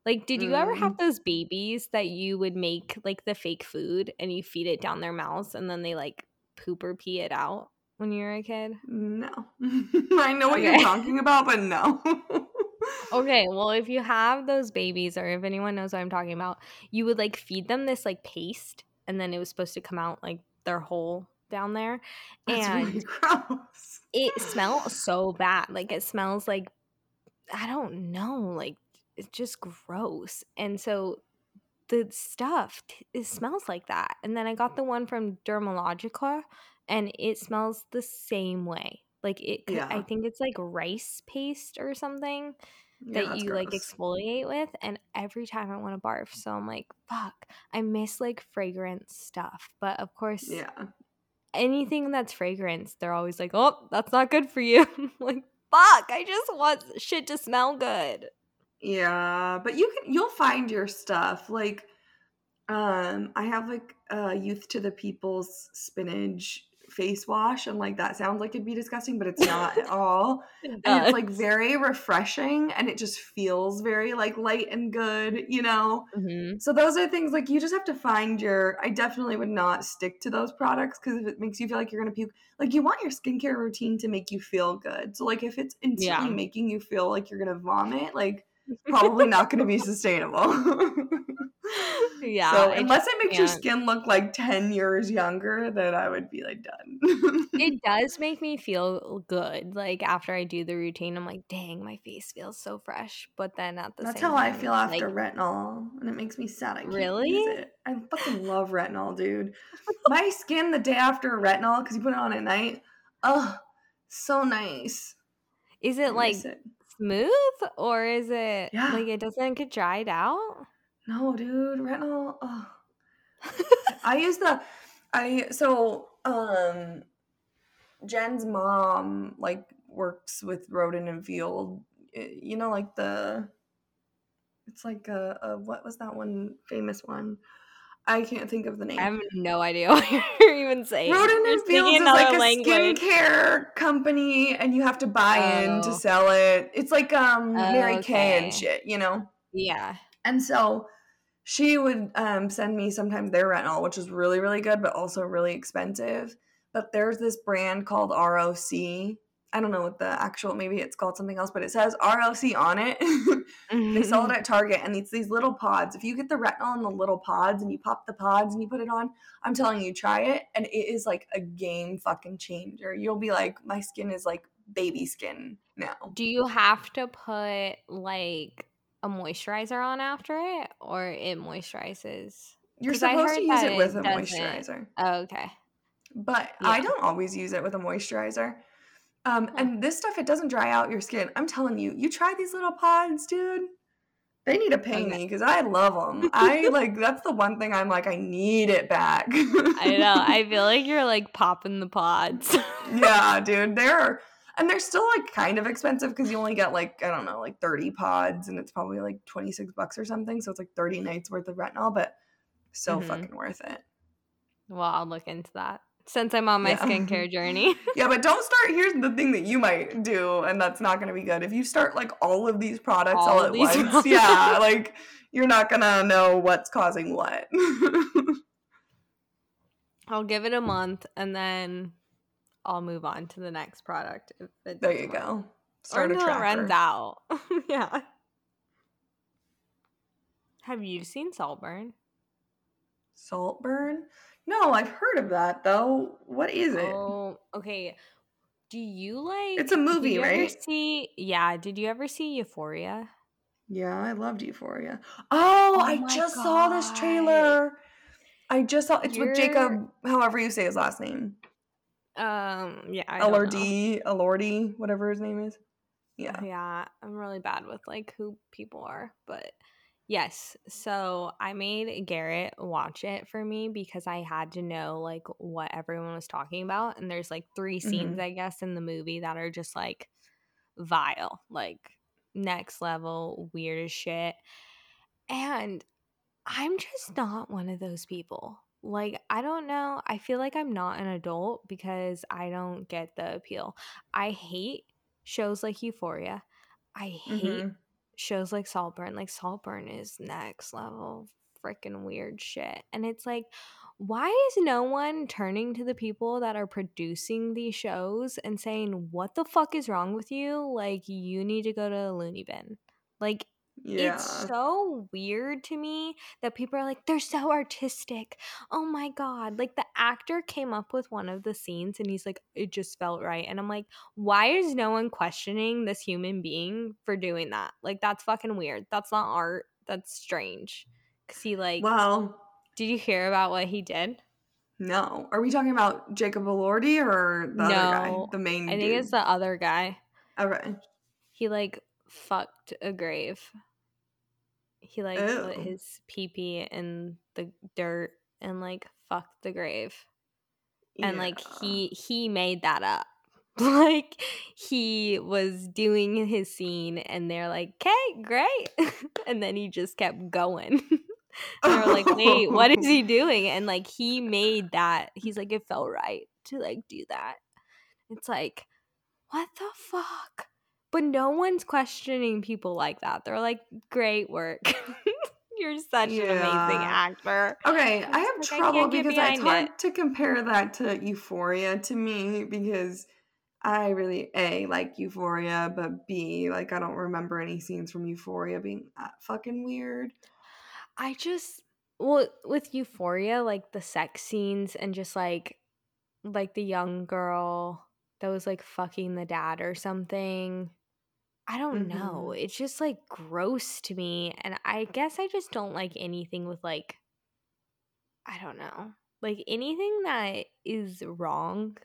Like, did you ever Mm. have those babies that you would make like the fake food and you feed it down their mouths and then they like poop or pee it out when you were a kid? No. I know what you're talking about, but no. Okay, well, if you have those babies or if anyone knows what I'm talking about, you would like feed them this like paste and then it was supposed to come out like their hole down there. That's and really gross. it smells so bad. Like it smells like I don't know, like it's just gross. And so the stuff t- it smells like that. And then I got the one from Dermalogica and it smells the same way. Like it c- I Yeah. think it's like rice paste or something Yeah, that you like exfoliate with and every time I want to barf. So I'm like, fuck. I miss like fragrance stuff. But of course Yeah. anything that's fragrance, they're always like, "Oh, that's not good for you." like, fuck, I just want shit to smell good. Yeah, but you can you'll find your stuff. Like um I have like uh Youth to the People's spinach face wash and like that sounds like it'd be disgusting, but it's not at all. And it's like very refreshing and it just feels very like light and good, you know. hmm So those are things like you just have to find your. I definitely would not stick to those products because if it makes you feel like you're gonna puke, like you want your skincare routine to make you feel good. So like if it's instantly Yeah. making you feel like you're gonna vomit, like probably not gonna be sustainable. yeah. so unless it makes your skin look like ten years younger, then I would be like done. it does make me feel good. Like after I do the routine, I'm like, dang, my face feels so fresh. But then at the same time, That's how I feel after like, retinol, and it makes me sad. I Really? use it. I fucking love retinol, dude. My skin the day after retinol, because you put it on at night, oh, so nice. is I it like miss it. Smooth or is it Yeah. like it doesn't get dried out? No, dude, retinol. Oh. I use the, I so um, Jen's mom like works with Rodan and Field. eh, You know, like the, it's like a, a what was that one famous one? I can't think of the name. I have no idea what you're even saying. You're and Fields is like a language. skincare company, and you have to buy in to Oh. sell it. It's like um Mary Kay and shit, you know. Yeah. And so she would um, send me sometimes their retinol, which is really really good, but also really expensive. But there's this brand called ROC, I don't know what the actual maybe it's called something else, but it says RLC on it. they sell it mm-hmm. at Target and it's these little pods. If you get the retinol in the little pods and you pop the pods and you put it on, I'm telling you, try it and it is like a game fucking changer. You'll be like, my skin is like baby skin now. Do you have to put like a moisturizer on after it or it moisturizes? You're supposed to use it with it a doesn't. moisturizer. Oh, okay. but I don't always use it with a moisturizer. Um, and this stuff, it doesn't dry out your skin. I'm telling you, you try these little pods, dude. They need to pay Okay. me because I love them. I like that's the one thing I'm like I need it back. I know. I feel like you're like popping the pods. yeah, dude. They're and they're still like kind of expensive because you only get like I don't know like 30 pods and it's probably like 26 bucks or something. So it's like 30 nights worth of retinol, but so Mhm. fucking worth it. well, I'll look into that since I'm on my Yeah. skincare journey. Yeah, but don't start. Here's the thing that you might do, and that's not going to be good. If you start like all of these products all, All at once, products. yeah, like you're not going to know what's causing what. I'll give it a month and then I'll move on to the next product. There you work. go. Or Start a until it runs out. yeah. Have you seen Saltburn? Saltburn? No, I've heard of that though. What is it? Oh, okay. Do you like? It's a did movie, right? See, yeah. Did you ever see Euphoria? Yeah, I loved Euphoria. Oh, Oh I just saw this trailer. I just saw it's with You're- Jacob, however you say his last name. Um, yeah. I. Elordi, Elordi, whatever his name is. Yeah. Yeah, I'm really bad with like who people are, but yes. So I made Garrett watch it for me because I had to know like what everyone was talking about, and there's like three scenes Mhm. I guess in the movie that are just like vile, like next level weird as shit, and I'm just not one of those people. Like, I don't know. I feel like I'm not an adult because I don't get the appeal. I hate shows like Euphoria. I hate Mhm. Shows like Saltburn. Like, Saltburn is next level freaking weird shit. And it's like, why is no one turning to the people that are producing these shows and saying, what the fuck is wrong with you? Like, you need to go to a loony bin. Like, Yeah. it's so weird to me that people are like, they're so artistic. Oh my God. Like the actor came up with one of the scenes and he's like, it just felt right. And I'm like, why is no one questioning this human being for doing that? Like, that's fucking weird. That's not art. That's strange. Cause he, like, well, did you hear about what he did? no. Are we talking about Jacob Elordi or the other guy, No, the main? I think it's the other guy. Okay. He, like, fucked a grave. He, like, put oh. his pee pee in the dirt and, like, fucked the grave. and like he he made that up. Like he was doing his scene and they're like okay great. And then he just kept going. They're like wait what is he doing? And like he made that he's like it felt right to like do that. It's like what the fuck but no one's questioning people like that they're like great work you're such an amazing actor Okay, I have like, trouble can't because it's hard it. to compare that to Euphoria to me because I really A like Euphoria, but B like I don't remember any scenes from Euphoria being that fucking weird. I just well with Euphoria, like the sex scenes and just like like the young girl that was like fucking the dad or something. I don't know. Mhm. It's just like gross to me. And I guess I just don't like anything with like I don't know. Like anything that is wrong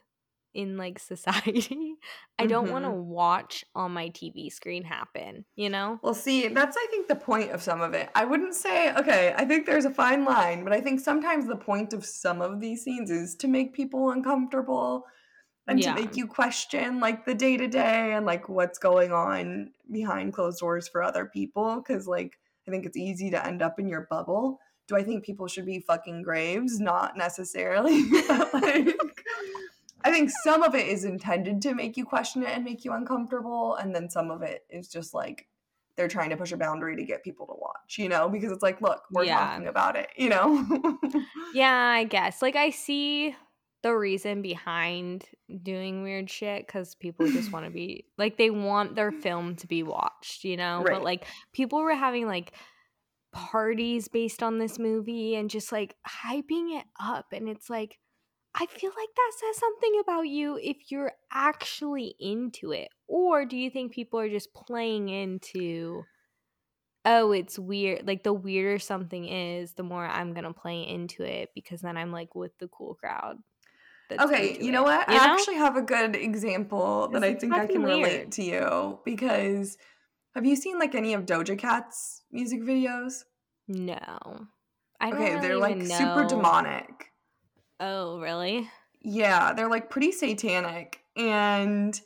in like society, I don't want to watch on my TV screen happen, you know? Well, see, that's I think the point of some of it. I wouldn't say okay, I think there's a fine line, but I think sometimes the point of some of these scenes is to make people uncomfortable and Yeah. to make you question like the day to day and like what's going on behind closed doors for other people cuz like I think it's easy to end up in your bubble. Do I think people should be fucking graves? Not necessarily. like I think some of it is intended to make you question it and make you uncomfortable, and then some of it is just like they're trying to push a boundary to get people to watch, you know, because it's like, look, we're Yeah. talking about it, you know. Yeah, I guess. Like I see the reason behind doing weird shit because people just want to be like they want their film to be watched, you know. Right. But like people were having like parties based on this movie and just like hyping it up, and it's like I feel like that says something about you if you're actually into it, or do you think people are just playing into? oh, it's weird. Like the weirder something is, the more I'm gonna play into it because then I'm like with the cool crowd. Okay, you know what? you I know? actually have a good example that I think I can relate to you because have you seen like any of Doja Cat's music videos? No, I don't Okay, really they're like even super demonic. Oh, really? Yeah, they're like pretty satanic. And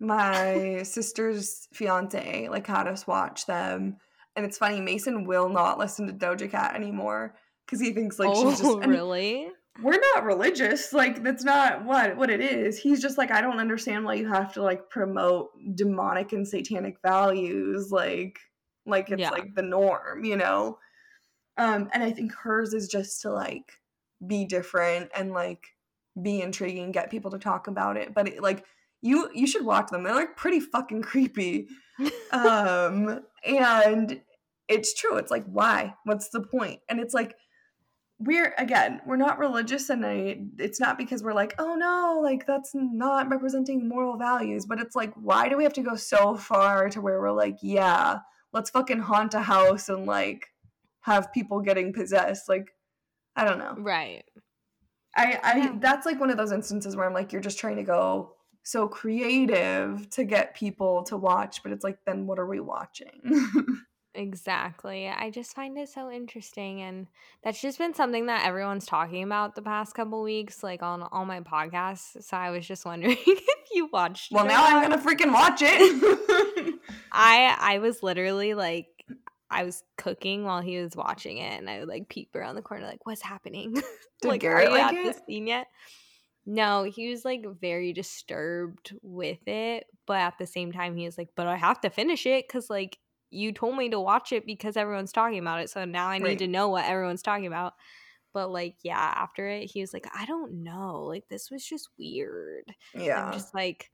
my sister's fiance like had us watch them. And it's funny, Mason will not listen to Doja Cat anymore because he thinks like oh, she's just really? We're not religious. Like that's not what what it is. He's just like I don't understand why you have to like promote demonic and satanic values like like it's Yeah. like the norm, you know. Um and I think hers is just to like be different and like be intriguing, get people to talk about it. But it, like you you should watch them. They're like pretty fucking creepy. Um and it's true. It's like why? What's the point? And it's like we're again we're not religious and I, it's not because we're like oh no like that's not representing moral values but it's like why do we have to go so far to where we're like yeah let's fucking haunt a house and like have people getting possessed like i don't know right. i i Yeah. that's like one of those instances where i'm like you're just trying to go so creative to get people to watch but it's like then what are we watching Exactly. I just find it so interesting and that's just been something that everyone's talking about the past couple weeks like on all my podcasts. So I was just wondering if you watched well now i'm gonna freaking watch it I I was literally like I was cooking while he was watching it and I would like peep around the corner like what's happening? Did like Garrett are you like at it? the scene yet? No, he was like very disturbed with it, but at the same time he was like, "But I have to finish it cuz like you told me to watch it because everyone's talking about it. So now I need Right. to know what everyone's talking about." But like yeah, after it he was like, "I don't know. Like this was just weird." yeah I'm just like,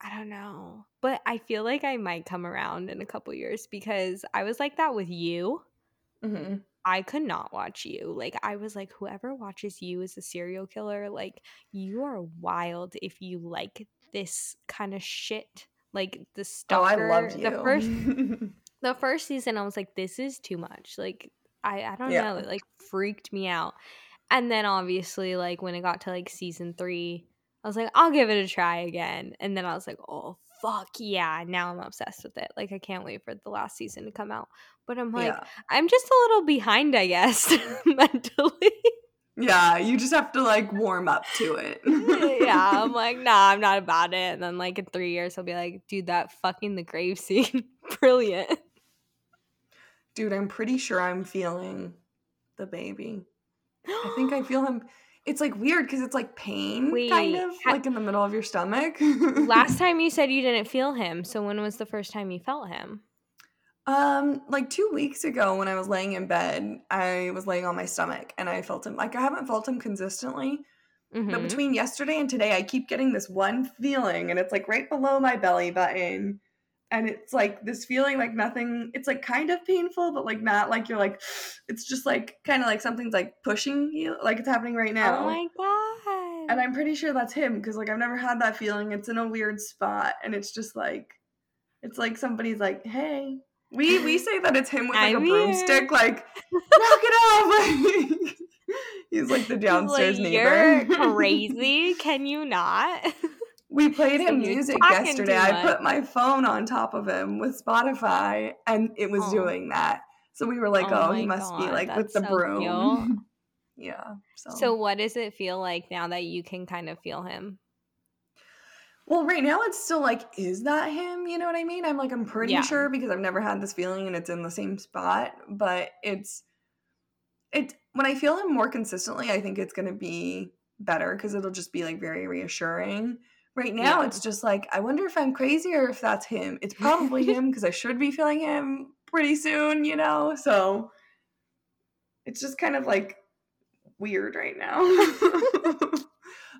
I don't know. But I feel like I might come around in a couple years because I was like that with you. hmm I could not watch you. Like I was like, whoever watches you is a serial killer. Like you are wild if you like this kind of shit. Like the Oh, stalker. I loved you. The first the first season I was like, this is too much. Like I I don't Yeah. know. It like freaked me out. And then obviously like when it got to like season three, I was like, I'll give it a try again. And then I was like, oh fuck yeah. Now I'm obsessed with it. Like I can't wait for the last season to come out. But I'm like, yeah. I'm just a little behind, I guess, mentally. Yeah, you just have to like warm up to it. yeah, I'm like, nah, I'm not about it. And then like in three years, I'll be like, dude, that fucking the grave scene, brilliant. Dude, I'm pretty sure I'm feeling the baby. I think I feel him. It's like weird because it's like pain, kind of ha- like in the middle of your stomach. Last time you said you didn't feel him, so when was the first time you felt him? um, like two weeks ago when I was laying in bed, I was laying on my stomach and I felt him. Like I haven't felt him consistently, but Mhm. between yesterday and today, I keep getting this one feeling, and it's like right below my belly button. And it's like this feeling like nothing, it's like kind of painful, but like not like you're like, it's just like kind of like something's like pushing you, like it's happening right oh now. Oh my god. and I'm pretty sure that's him because like I've never had that feeling. It's in a weird spot, and it's just like, it's like somebody's like, hey. We we say that it's him with like I'm a broomstick, like knock it off. He's like the downstairs like, neighbor. You're crazy. Can you not? We played him music yesterday. I put my phone on top of him with Spotify and it was Oh. doing that. So we were like, Oh oh, he must be like with the so broom. yeah. So. so what does it feel like now that you can kind of feel him? well, right now it's still like, is that him? You know what I mean? I'm like, I'm pretty Yeah. sure because I've never had this feeling and it's in the same spot, but it's it when I feel him more consistently, I think it's gonna be better because it'll just be like very reassuring. Right now, Yeah. it's just like, I wonder if I'm crazy or if that's him. It's probably him because I should be feeling him pretty soon, you know? So it's just kind of like weird right now.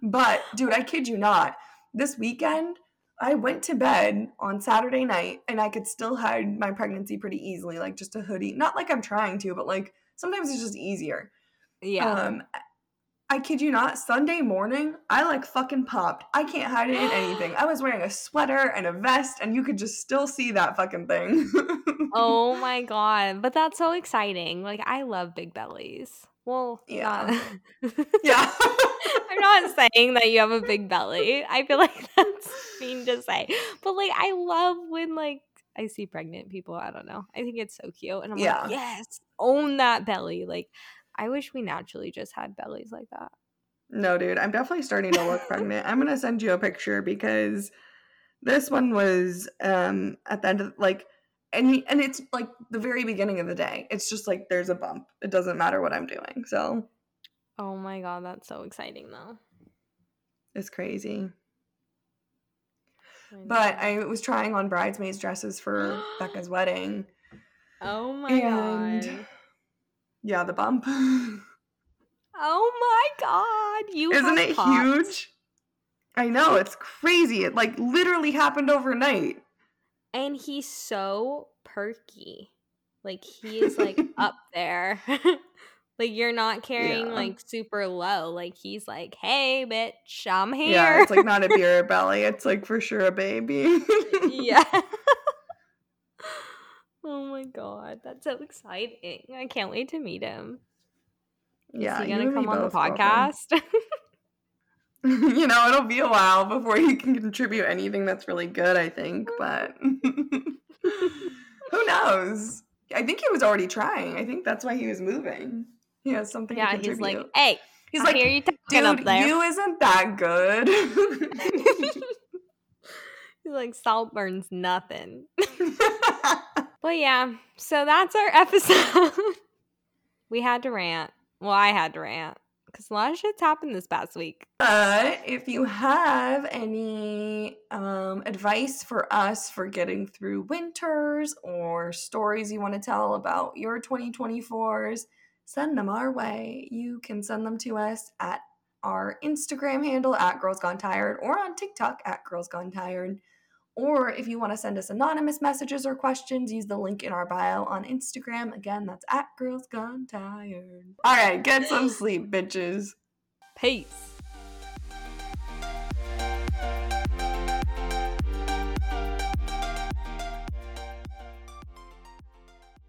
But dude, I kid you not. This weekend, I went to bed on Saturday night and I could still hide my pregnancy pretty easily, like just a hoodie. Not like I'm trying to, but like sometimes it's just easier. Yeah. Um I kid you not, Sunday morning, I like fucking popped. I can't hide it in anything. I was wearing a sweater and a vest, and you could just still see that fucking thing. oh my god. But that's so exciting. Like I love big bellies. Well, Yeah. not- yeah. I'm not saying that you have a big belly. I feel like that's mean to say. But like I love when like I see pregnant people. I don't know. I think it's so cute. And I'm Yeah. like, yes, own that belly. Like I wish we naturally just had bellies like that. No, dude, I'm definitely starting to look pregnant. I'm gonna send you a picture because this one was um at the end of like and he, and it's like the very beginning of the day. It's just like there's a bump. It doesn't matter what I'm doing. So Oh my god, that's so exciting though. it's crazy. I But. I was trying on bridesmaids dresses for Becca's wedding. Oh my and god. Yeah, the bump. Oh my god. You Isn't it popped. huge? I know, it's crazy. It like literally happened overnight. And he's so perky. Like he is like up there. like you're not carrying Yeah. like super low. Like he's like, "Hey, bitch, I'm here." Yeah, it's like not a beer belly. It's like for sure a baby. yeah. Oh my god, that's so exciting! I can't wait to meet him. yeah. is he gonna come on the podcast? you know, it'll be a while before he can contribute anything that's really good, I think, mm. but who knows? I think he was already trying. I think that's why he was moving. He has something yeah, he's like, "Hey, he's I like, hear you dude, there." you isn't that good. he's like, "Salt burns nothing." But yeah, so that's our episode. we had to rant. Well, I had to rant because a lot of shit's happened this past week. But if you have any um, advice for us for getting through winters or stories you want to tell about your 2024s, send them our way. You can send them to us at our Instagram handle at Girls Gone Tired or on TikTok at Girls Gone Tired. Or if you want to send us anonymous messages or questions, use the link in our bio on Instagram. Again, that's at Girls Gone Tired. All right, get some sleep, bitches. Peace.